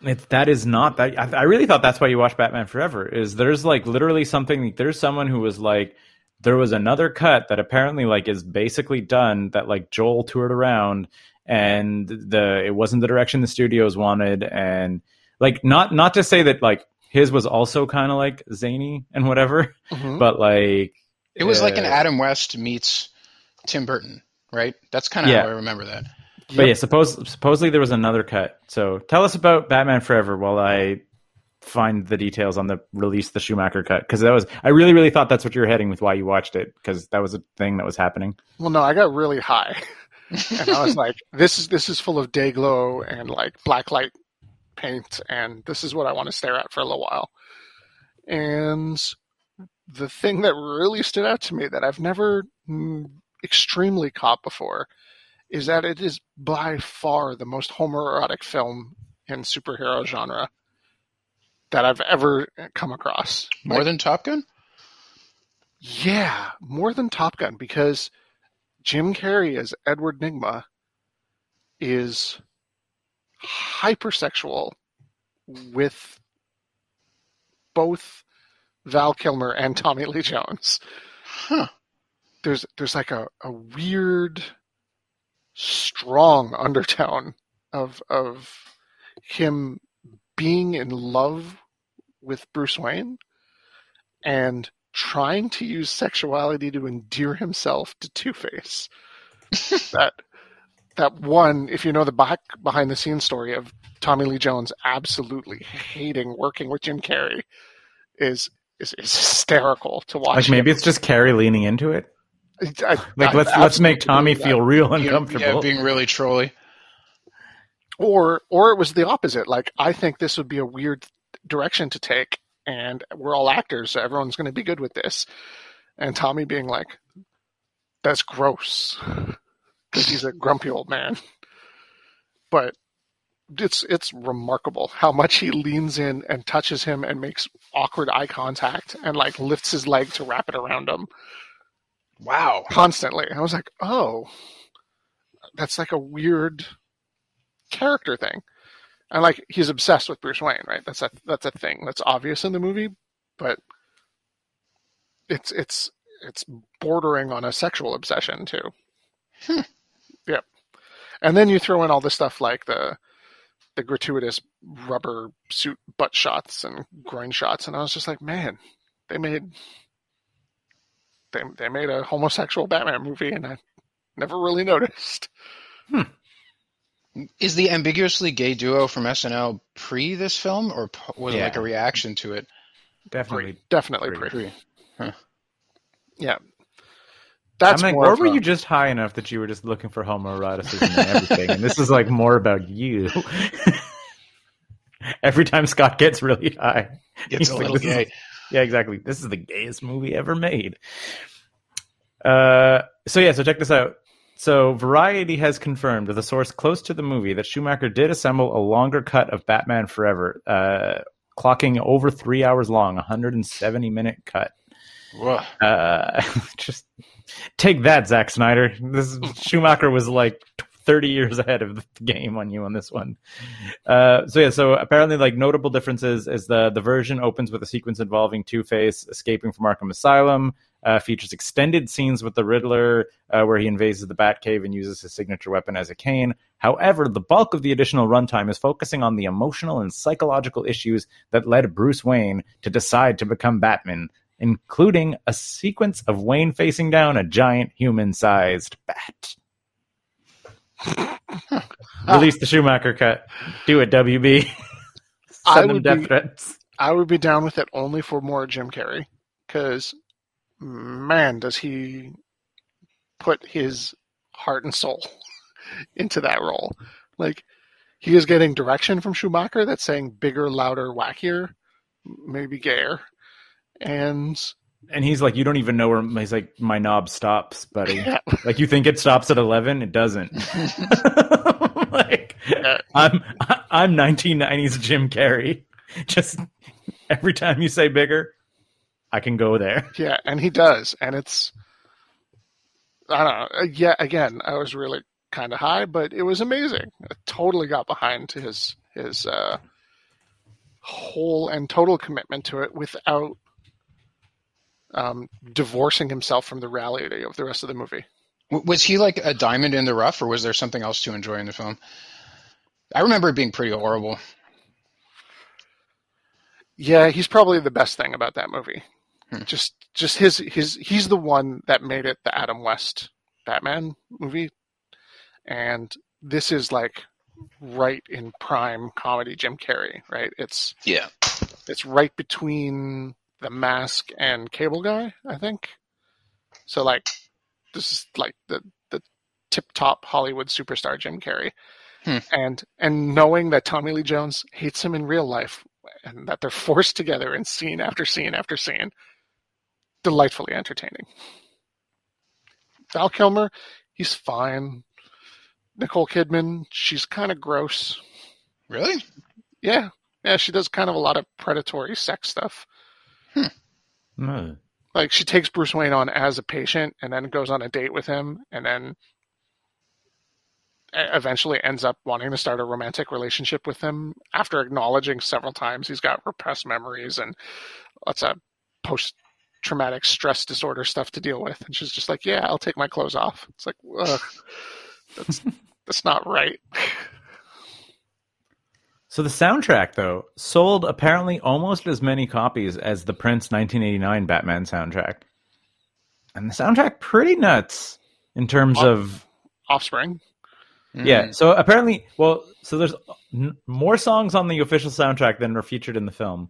It, that is not that. I, I really thought that's why you watch Batman Forever. Is there's like literally something. There's someone who was like, there was another cut that apparently like is basically done that like Joel toured around, and the it wasn't the direction the studios wanted, and like not not to say that like his was also kind of like zany and whatever, Mhm. but like It was like an uh, Adam West meets Tim Burton, right? That's kind of Yeah. how I remember that. But yeah, suppose supposedly there was another cut. So tell us about Batman Forever while I find the details on the release the Schumacher cut because that was I really really thought that's what you were heading with why you watched it because that was a thing that was happening. Well, no, I got really high, and I was like, "This is this is full of day glow and like black light paint, and this is what I want to stare at for a little while." And the thing that really stood out to me that I've never mm, extremely caught before is that it is by far the most homoerotic film in superhero genre that I've ever come across. More Like, than Top Gun? yeah, more than Top Gun because Jim Carrey as Edward Nygma is hypersexual with both Val Kilmer and Tommy Lee Jones. Huh. There's there's like a, a weird strong undertone of of him being in love with Bruce Wayne and trying to use sexuality to endear himself to Two Face. that that one, if you know the back behind the scenes story of Tommy Lee Jones absolutely hating working with Jim Carrey, is is, is hysterical to watch. Like maybe it's just Carrey leaning into it. I, Like I let's let's make Tommy feel real Being- uncomfortable. Yeah, being really trolly. or or it was the opposite. Like I think this would be a weird direction to take, and we're all actors, so everyone's going to be good with this. And Tommy being like, "That's gross," because he's a grumpy old man. But it's it's remarkable how much he leans in and touches him and makes awkward eye contact and like lifts his leg to wrap it around him Wow. constantly. I was like, oh, that's like a weird character thing. And like he's obsessed with Bruce Wayne, right? That's a that's a thing that's obvious in the movie, but it's it's it's bordering on a sexual obsession too. Yep. And then you throw in all the stuff like the the gratuitous rubber suit butt shots and groin shots, and I was just like, man, they made they they made a homosexual Batman movie, and I never really noticed. Hmm. Is the ambiguously gay duo from SNL pre this film, or po- was it like a reaction to it? Definitely. Definitely Pre. pre. Pre. Yeah, that's I'm like, more or were a- you just high enough that you were just looking for homoeroticism and everything? and this is like more about you. Every time Scott gets really high, It's he's a like, little "This is- gay. yeah, exactly. This is the gayest movie ever made. Uh, so yeah, so check this out. So Variety has confirmed with a source close to the movie that Schumacher did assemble a longer cut of Batman Forever, uh, clocking over three hours long, 170 minute cut. Whoa. Uh, just take that, Zack Snyder. This Schumacher was like 30 years ahead of the game on you on this one. Uh, so yeah, so apparently, like notable differences is the the version opens with a sequence involving Two Face escaping from Arkham Asylum. Uh, features extended scenes with the Riddler, uh, where he invades the Batcave and uses his signature weapon as a cane. However, the bulk of the additional runtime is focusing on the emotional and psychological issues that led Bruce Wayne to decide to become Batman, including a sequence of Wayne facing down a giant human-sized bat. Release the Schumacher cut. Do it, WB. Send them death be- threats. I would be down with it only for more Jim Carrey, because man, does he put his heart and soul into that role. Like he is getting direction from Schumacher that's saying bigger, louder, wackier, maybe gayer, and And he's like, you don't even know where he's like, my knob stops, buddy. yeah, Like you think it stops at eleven, it doesn't. like Yeah. I'm I'm 1990s Jim Carrey. Just every time you say bigger, I can go there. yeah, and he does, and it's I don't know. uh, Yeah, again, I was really kind of high, but it was amazing. I totally got behind his his uh, whole and total commitment to it without um, divorcing himself from the reality of the rest of the movie. Was he like a diamond in the rough, or was there something else to enjoy in the film? I remember it being pretty horrible. Yeah, he's probably the best thing about that movie. Hmm. Just just his his he's the one that made it the Adam West Batman movie. And this is like right in prime comedy Jim Carrey, right? It's Yeah. it's right between The Mask and Cable Guy, I think. So like this is like the the tip top Hollywood superstar Jim Carrey. Hmm. And and knowing that Tommy Lee Jones hates him in real life and that they're forced together in scene after scene after scene, delightfully entertaining. Val Kilmer, he's fine. Nicole Kidman, she's kind of gross. Really? Yeah, yeah, she does kind of a lot of predatory sex stuff. Hmm. Like she takes Bruce Wayne on as a patient and then goes on a date with him and then eventually ends up wanting to start a romantic relationship with him after acknowledging several times he's got repressed memories and lots of post traumatic stress disorder stuff to deal with. And she's just like yeah i'll take my clothes off. It's like ugh, that's that's not right So the soundtrack, though, sold apparently almost as many copies as the Prince 1989 Batman soundtrack, and the soundtrack pretty nuts in terms Oh. of offspring mm-hmm. Yeah. So apparently, well, so there's n- more songs on the official soundtrack than were featured in the film.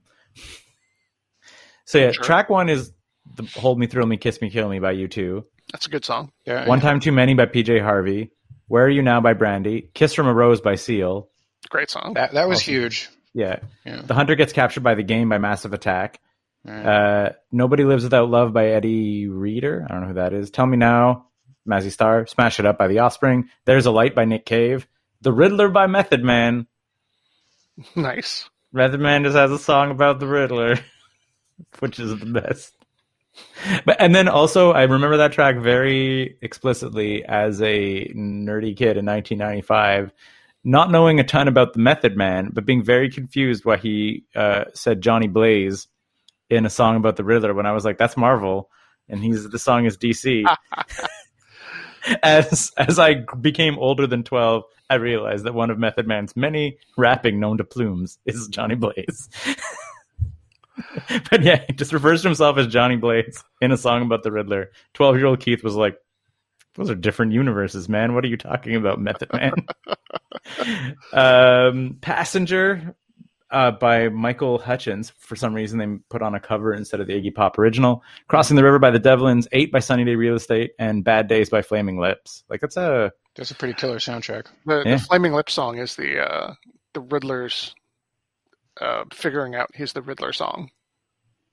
So yeah, Sure. track one is the "Hold Me, Thrill Me, Kiss Me, Kill Me" by U2. That's a good song. Yeah, One Time Too Many by PJ Harvey. Where Are You Now by Brandy. Kiss from a Rose by Seal. Great song. That that was Awesome. huge. Yeah. Yeah. The Hunter Gets Captured by the Game by Massive Attack. Right. Uh, Nobody Lives Without Love by Eddie Reader. I don't know who that is. Tell Me Now, Mazzy Star. Smash It Up by The Offspring. There's a Light by Nick Cave. The Riddler by Method Man. Nice. Method Man just has a song about the Riddler, which is the best. But and then also I remember that track very explicitly as a nerdy kid in 1995, not knowing a ton about the Method Man, but being very confused why he uh, said Johnny Blaze in a song about the Riddler when I was like, "That's Marvel," and he's the song is DC. as as I became older than 12, I realized that one of Method Man's many rapping known to plumes is Johnny Blaze. but yeah, he just refers to himself as Johnny Blaze in a song about the Riddler. 12 year old Keith was like, those are different universes, man. What are you talking about, Method Man? um, Passenger uh, by Michael Hutchence. For some reason, they put on a cover instead of the Iggy Pop original. Crossing the River by the Devlins. Eight by Sunny Day Real Estate. And Bad Days by Flaming Lips. Like, that's a. That's a pretty killer soundtrack. The, Yeah. the Flaming Lip song is the uh, the Riddler's uh, figuring out he's the Riddler song.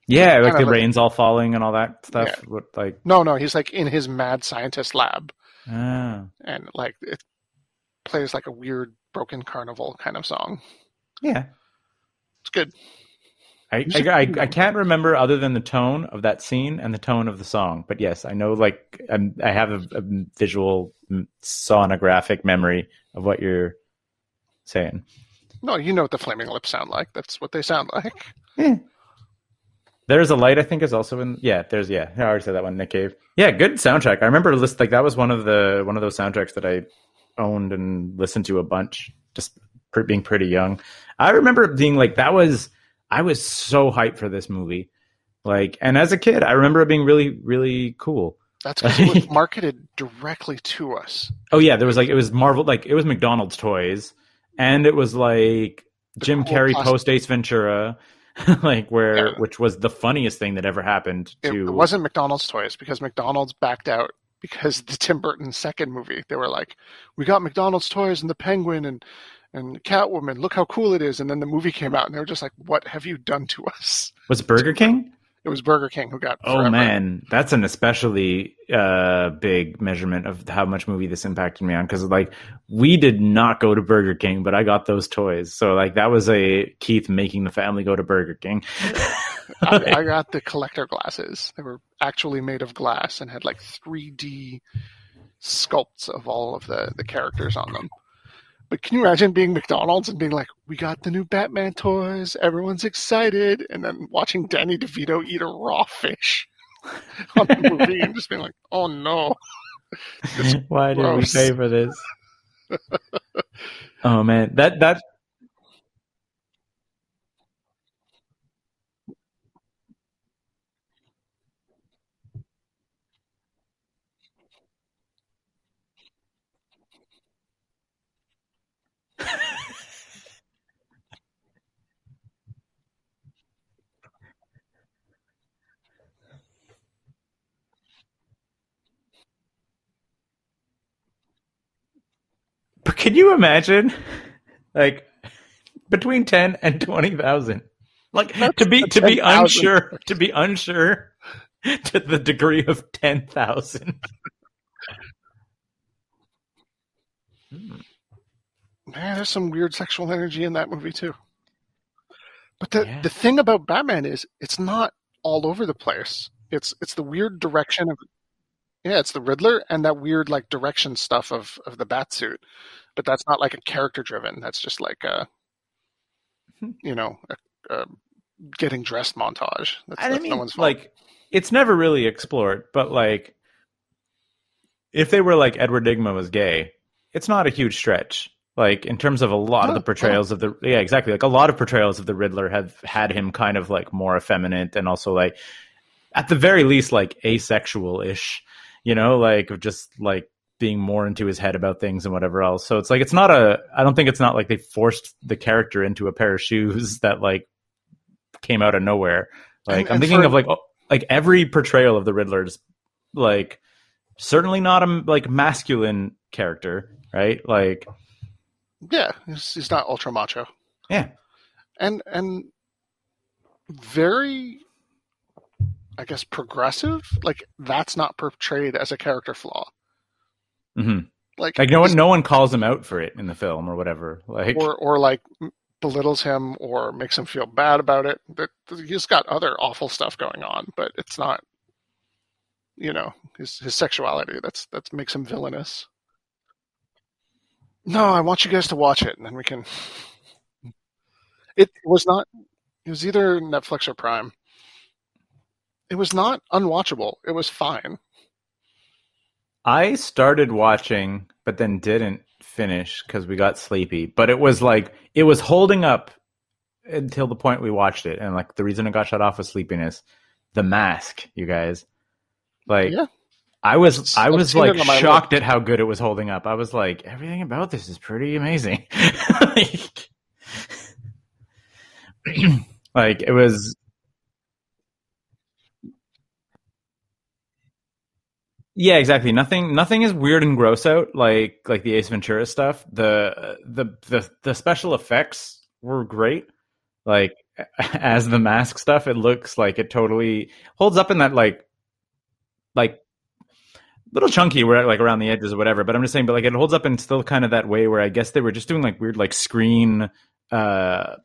Yeah, like the like- rain's all falling and all that stuff. Yeah. What, like, No, no, he's like in his mad scientist lab, ah. and like it plays like a weird broken carnival kind of song. yeah. It's good. I, I, I, I can't remember other than the tone of that scene and the tone of the song. But yes, I know like I'm, I have a, a visual sonographic memory of what you're saying. No, you know what the Flaming Lips sound like. That's what they sound like. There's a light, I think, is also in. Yeah, there's yeah. I already said that one. Nick Cave. Yeah, good soundtrack. I remember list like that was one of the one of those soundtracks that I owned and listened to a bunch. Just pr- being pretty young, I remember being like that was. I was so hyped for this movie, like, and as a kid, I remember it being really really cool. That's because it was marketed directly to us. Oh yeah, there was like it was Marvel, like it was McDonald's toys, and it was like The Jim cool Carrey post Ace Ventura, like where Yeah. which was the funniest thing that ever happened to. it wasn't McDonald's toys because McDonald's backed out because the Tim Burton second movie. They were like, "We got McDonald's toys and the Penguin and and Catwoman. Look how cool it is!" And then the movie came out, and they were just like, "What have you done to us?" was it Burger King? It was Burger King who got. Oh forever. man, that's an especially uh, big measurement of how much movie this impacted me on. Because like we did not go to Burger King, but I got those toys, so like that was a Keith making the family go to Burger King. I, I got the collector glasses. They were actually made of glass and had like 3D sculpts of all of the, the characters on them. But can you imagine being McDonald's and being like, "We got the new Batman toys. Everyone's excited," and then watching Danny DeVito eat a raw fish on the movie and just being like, "Oh no!" Why did we pay for this? oh man, that that But can you imagine, like, between ten and twenty thousand, like to be to be 10,000. unsure, to be unsure to the degree of ten thousand. Hmm. Man, there's some weird sexual energy in that movie too. But the Yeah. the thing about Batman is it's not all over the place. It's it's the weird direction of yeah, it's the Riddler and that weird like direction stuff of of the Batsuit. But that's not like a character driven. That's just like a hmm. you know a, a getting dressed montage. That's, I that's mean, no one's fault. like, it's never really explored, but like, if they were like Edward Nygma was gay, it's not a huge stretch. Like in terms of a lot of the oh, portrayals of the yeah exactly like a lot of portrayals of the Riddler have had him kind of like more effeminate and also like at the very least like asexual ish, you know, like of just like being more into his head about things and whatever else. So it's like it's not a I don't think it's not like they forced the character into a pair of shoes that like came out of nowhere. Like And- I'm and thinking for- of like oh, like every portrayal of the Riddler is like certainly not a like masculine character, right? Like Yeah, he's, he's not ultra macho, yeah. and and very, I guess, progressive. Like that's not portrayed as a character flaw. hmm Like Like no one no one calls him out for it in the film or whatever. Like or or like belittles him or makes him feel bad about it. That he's got other awful stuff going on, but it's not, you know, his his sexuality. That's that makes him villainous. No, I want you guys to watch it, and then we can. It was not. It was either Netflix or Prime. It was not unwatchable. It was fine. I started watching, but then didn't finish because we got sleepy. But it was like it was holding up until the point we watched it, and like the reason it got shut off was sleepiness. The Mask, you guys, like Yeah. I was I I've was like shocked at how good it was holding up. I was like, everything about this is pretty amazing. like, like it was Yeah, exactly. Nothing nothing is weird and gross out like like the Ace Ventura stuff. The the the the special effects were great. Like as the mask stuff, it looks like it totally holds up in that like like little chunky where like around the edges or whatever. But I'm just saying, but like it holds up in still kind of that way where I guess they were just doing like weird like screen uh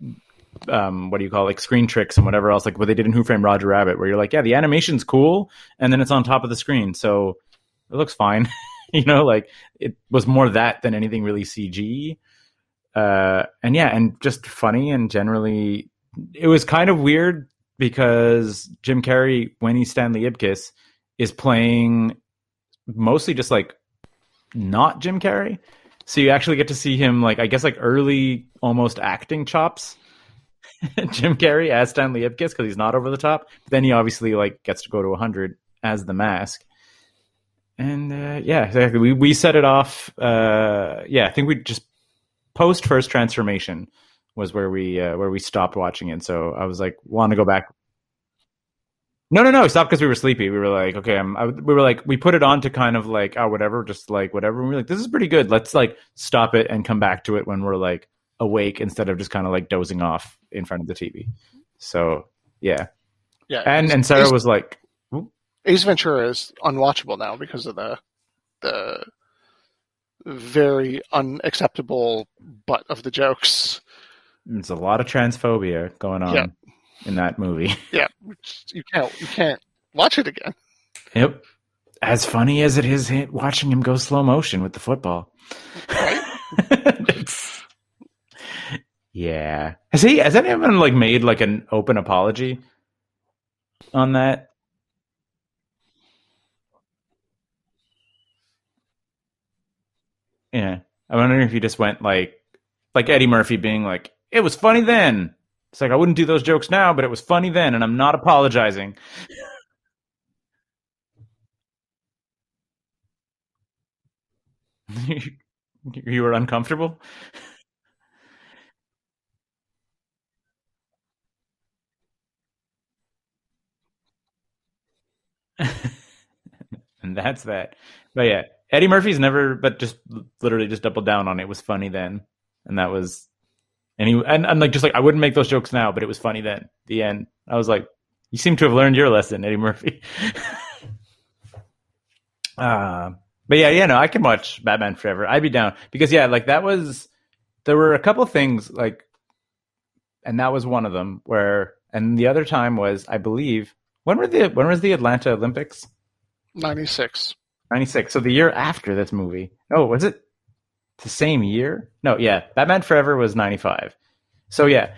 um what do you call it, like screen tricks and whatever else like what they did in Who Framed Roger Rabbit where you're like yeah the animation's cool and then it's on top of the screen so it looks fine you know like it was more that than anything really CG uh and yeah and just funny and generally it was kind of weird because Jim Carrey when he's Stanley Ipkiss is playing mostly just like not Jim Carrey so you actually get to see him like I guess like early almost acting chops Jim Carrey as Stanley Ipkiss because he's not over the top. But Then he obviously like gets to go to 100 as the mask. And uh, yeah, exactly. We we set it off. Uh, yeah, I think we just post first transformation was where we uh, where we stopped watching it. So I was like, want to go back. No, no, no. Stop because we were sleepy. We were like, okay, I'm, I, we were like, we put it on to kind of like, oh, whatever, just like whatever. And we were like, this is pretty good. Let's like stop it and come back to it when we're like awake instead of just kind of like dozing off in front of the TV. So yeah, Yeah, and and Sarah was like, Ace Ventura is unwatchable now because of the the very unacceptable butt of the jokes. "There's a lot of transphobia going on Yeah. in that movie." Yeah, you can't you can't watch it again. yep, as funny as it is watching him go slow motion with the football. It's- yeah, has he? Has anyone like made like an open apology on that? Yeah, I'm wondering if you just went like, like Eddie Murphy being like, "It was funny then." It's like I wouldn't do those jokes now, but it was funny then, and I'm not apologizing. you were uncomfortable. and that's that. But yeah, Eddie Murphy's never, but just literally just doubled down on it. was funny then, and that was, and he and, and like just like I wouldn't make those jokes now, but it was funny then. The end. I was like, you seem to have learned your lesson, Eddie Murphy. uh, but yeah, yeah, no, I can watch Batman Forever. I'd be down because yeah, like that was there were a couple things like, and that was one of them where, and the other time was I believe when were the when was the Atlanta Olympics? Ninety six. 96. So the year after this movie. Oh, was it the same year? No, yeah. Batman Forever was 95. So yeah,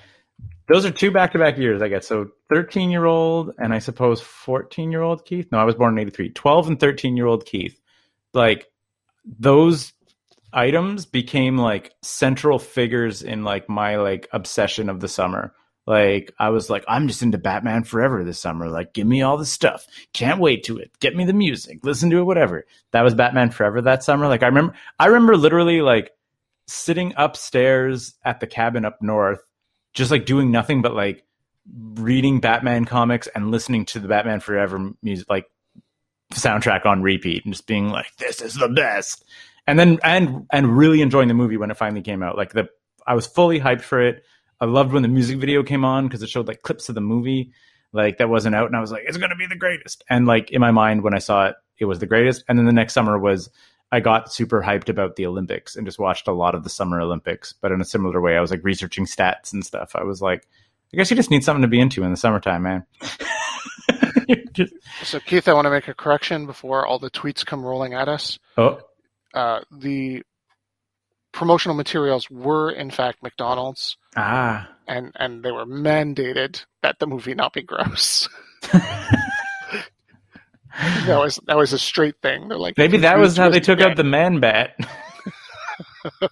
those are two back to back years, I guess. So 13 year old and I suppose 14 year old Keith. No, I was born in 83. 12 and 13 year old Keith. Like those items became like central figures in like my like obsession of the summer. Like I was like, I'm just into Batman Forever this summer. Like, give me all the stuff. Can't wait to it. Get me the music. Listen to it. Whatever. That was Batman Forever that summer. Like I remember, I remember literally like sitting upstairs at the cabin up north, just like doing nothing but like reading Batman comics and listening to the Batman Forever music, like soundtrack on repeat, and just being like, "This is the best." And then and and really enjoying the movie when it finally came out. Like the I was fully hyped for it. I loved when the music video came on because it showed like clips of the movie like that wasn't out, and I was like, "It's gonna be the greatest." And like in my mind, when I saw it, it was the greatest. And then the next summer was I got super hyped about the Olympics and just watched a lot of the Summer Olympics. But in a similar way, I was like researching stats and stuff. I was like, I guess you just need something to be into in the summertime, man. just, So, Keith, I want to make a correction before all the tweets come rolling at us. oh, Uh, the promotional materials were, in fact, McDonald's, ah, and, and they were mandated that the movie not be gross. that was that was a straight thing. They're like maybe that was how they took out the man bat.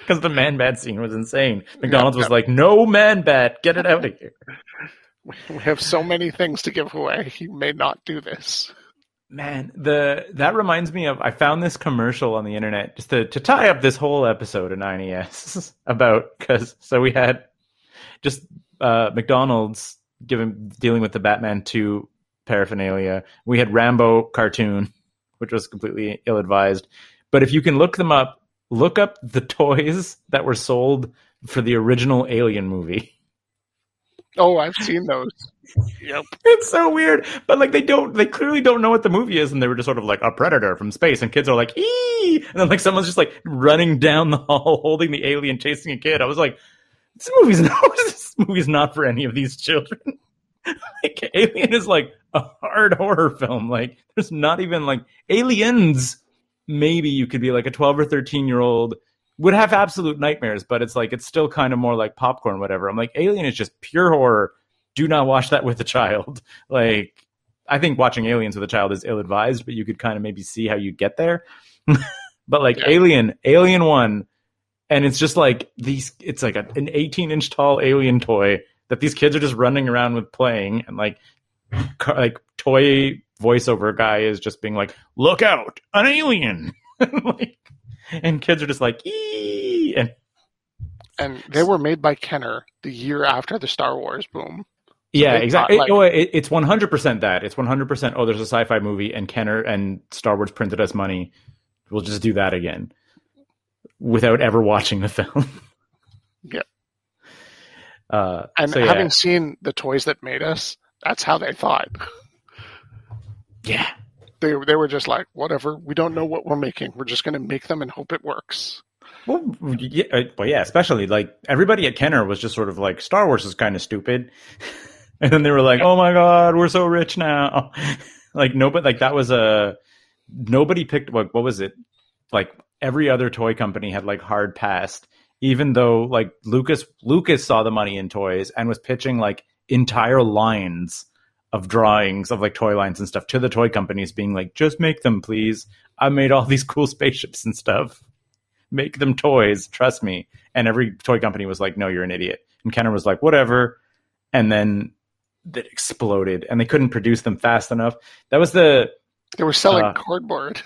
Because the man bat scene was insane. McDonald's was like, "No man bat, get it out of here." We have so many things to give away. You may not do this. Man, the that reminds me of I found this commercial on the internet just to to tie up this whole episode of 9ES about because so we had just uh, McDonald's given dealing with the Batman 2 paraphernalia. We had Rambo cartoon, which was completely ill advised. But if you can look them up, look up the toys that were sold for the original Alien movie. Oh, I've seen those. Yep. It's so weird, but like they don't, they clearly don't know what the movie is, and they were just sort of like a predator from space, and kids are like, "ee," and then like someone's just like running down the hall holding the alien chasing a kid. I was like, this movie's not, this movie's not for any of these children. like Alien is like a hard horror film. Like there's not even like Aliens. Maybe you could be like a 12 or 13 year old would have absolute nightmares, but it's like it's still kind of more like popcorn, whatever. I'm like, Alien is just pure horror. Do not watch that with a child. Like, I think watching Aliens with a child is ill advised, but you could kind of maybe see how you get there. but like Yeah. Alien, Alien One, and it's just like these. It's like a, an 18 inch tall alien toy that these kids are just running around with playing, and like, car, like toy voiceover guy is just being like, "Look out, an alien!" like, and kids are just like, "Ee!" and And they were made by Kenner the year after the Star Wars boom. yeah, exactly. like- oh, it, it's one hundred percent that. It's one hundred percent. Oh, there's a sci-fi movie, and Kenner and Star Wars printed us money. We'll just do that again, without ever watching the film. Yeah. Uh, And so, yeah. having seen the toys that made us, that's how they thought. yeah, They they were just like, whatever. We don't know what we're making. We're just going to make them and hope it works. Well, yeah, uh, well, yeah, especially like everybody at Kenner was just sort of like Star Wars is kind of stupid, and then they were like, "Oh my god, we're so rich now!" like nobody, like that was a nobody picked what what was it? Like every other toy company had like hard passed, even though like Lucas Lucas saw the money in toys and was pitching like entire lines of drawings of like toy lines and stuff to the toy companies, being like, "Just make them, please. I made all these cool spaceships and stuff." make them toys, trust me. And every toy company was like, no, you're an idiot. And Kenner was like, whatever. And then it exploded and they couldn't produce them fast enough. That was the, They were selling Uh, cardboard.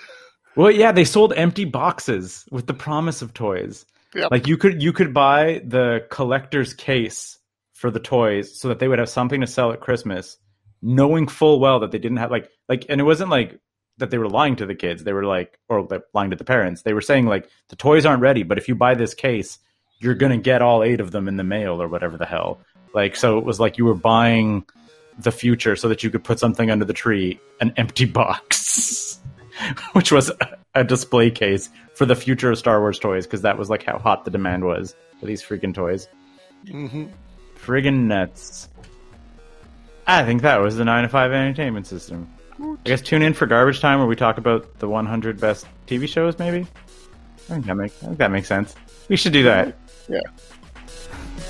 well, yeah, they sold empty boxes with the promise of toys. Yep. Like you could, you could buy the collector's case for the toys so that they would have something to sell at Christmas, knowing full well that they didn't have like, like, and it wasn't like, that they were lying to the kids. They were like, or like, lying to the parents. They were saying like, the toys aren't ready, but if you buy this case, you're gonna get all eight of them in the mail or whatever the hell. Like, so it was like you were buying the future so that you could put something under the tree, an empty box, which was a- display case for the future of Star Wars toys because that was like how hot the demand was for these freaking toys. hmm Friggin' nuts. I think that was the 9 to 5 entertainment system. I guess tune in for Garbage Time where we talk about the 100 best TV shows, maybe? I think that, make, I think that makes sense. We should do that. Yeah.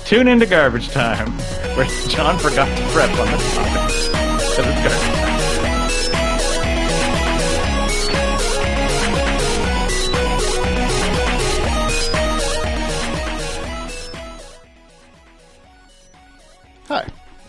Tune into Garbage Time where Jon forgot to prep on the topic.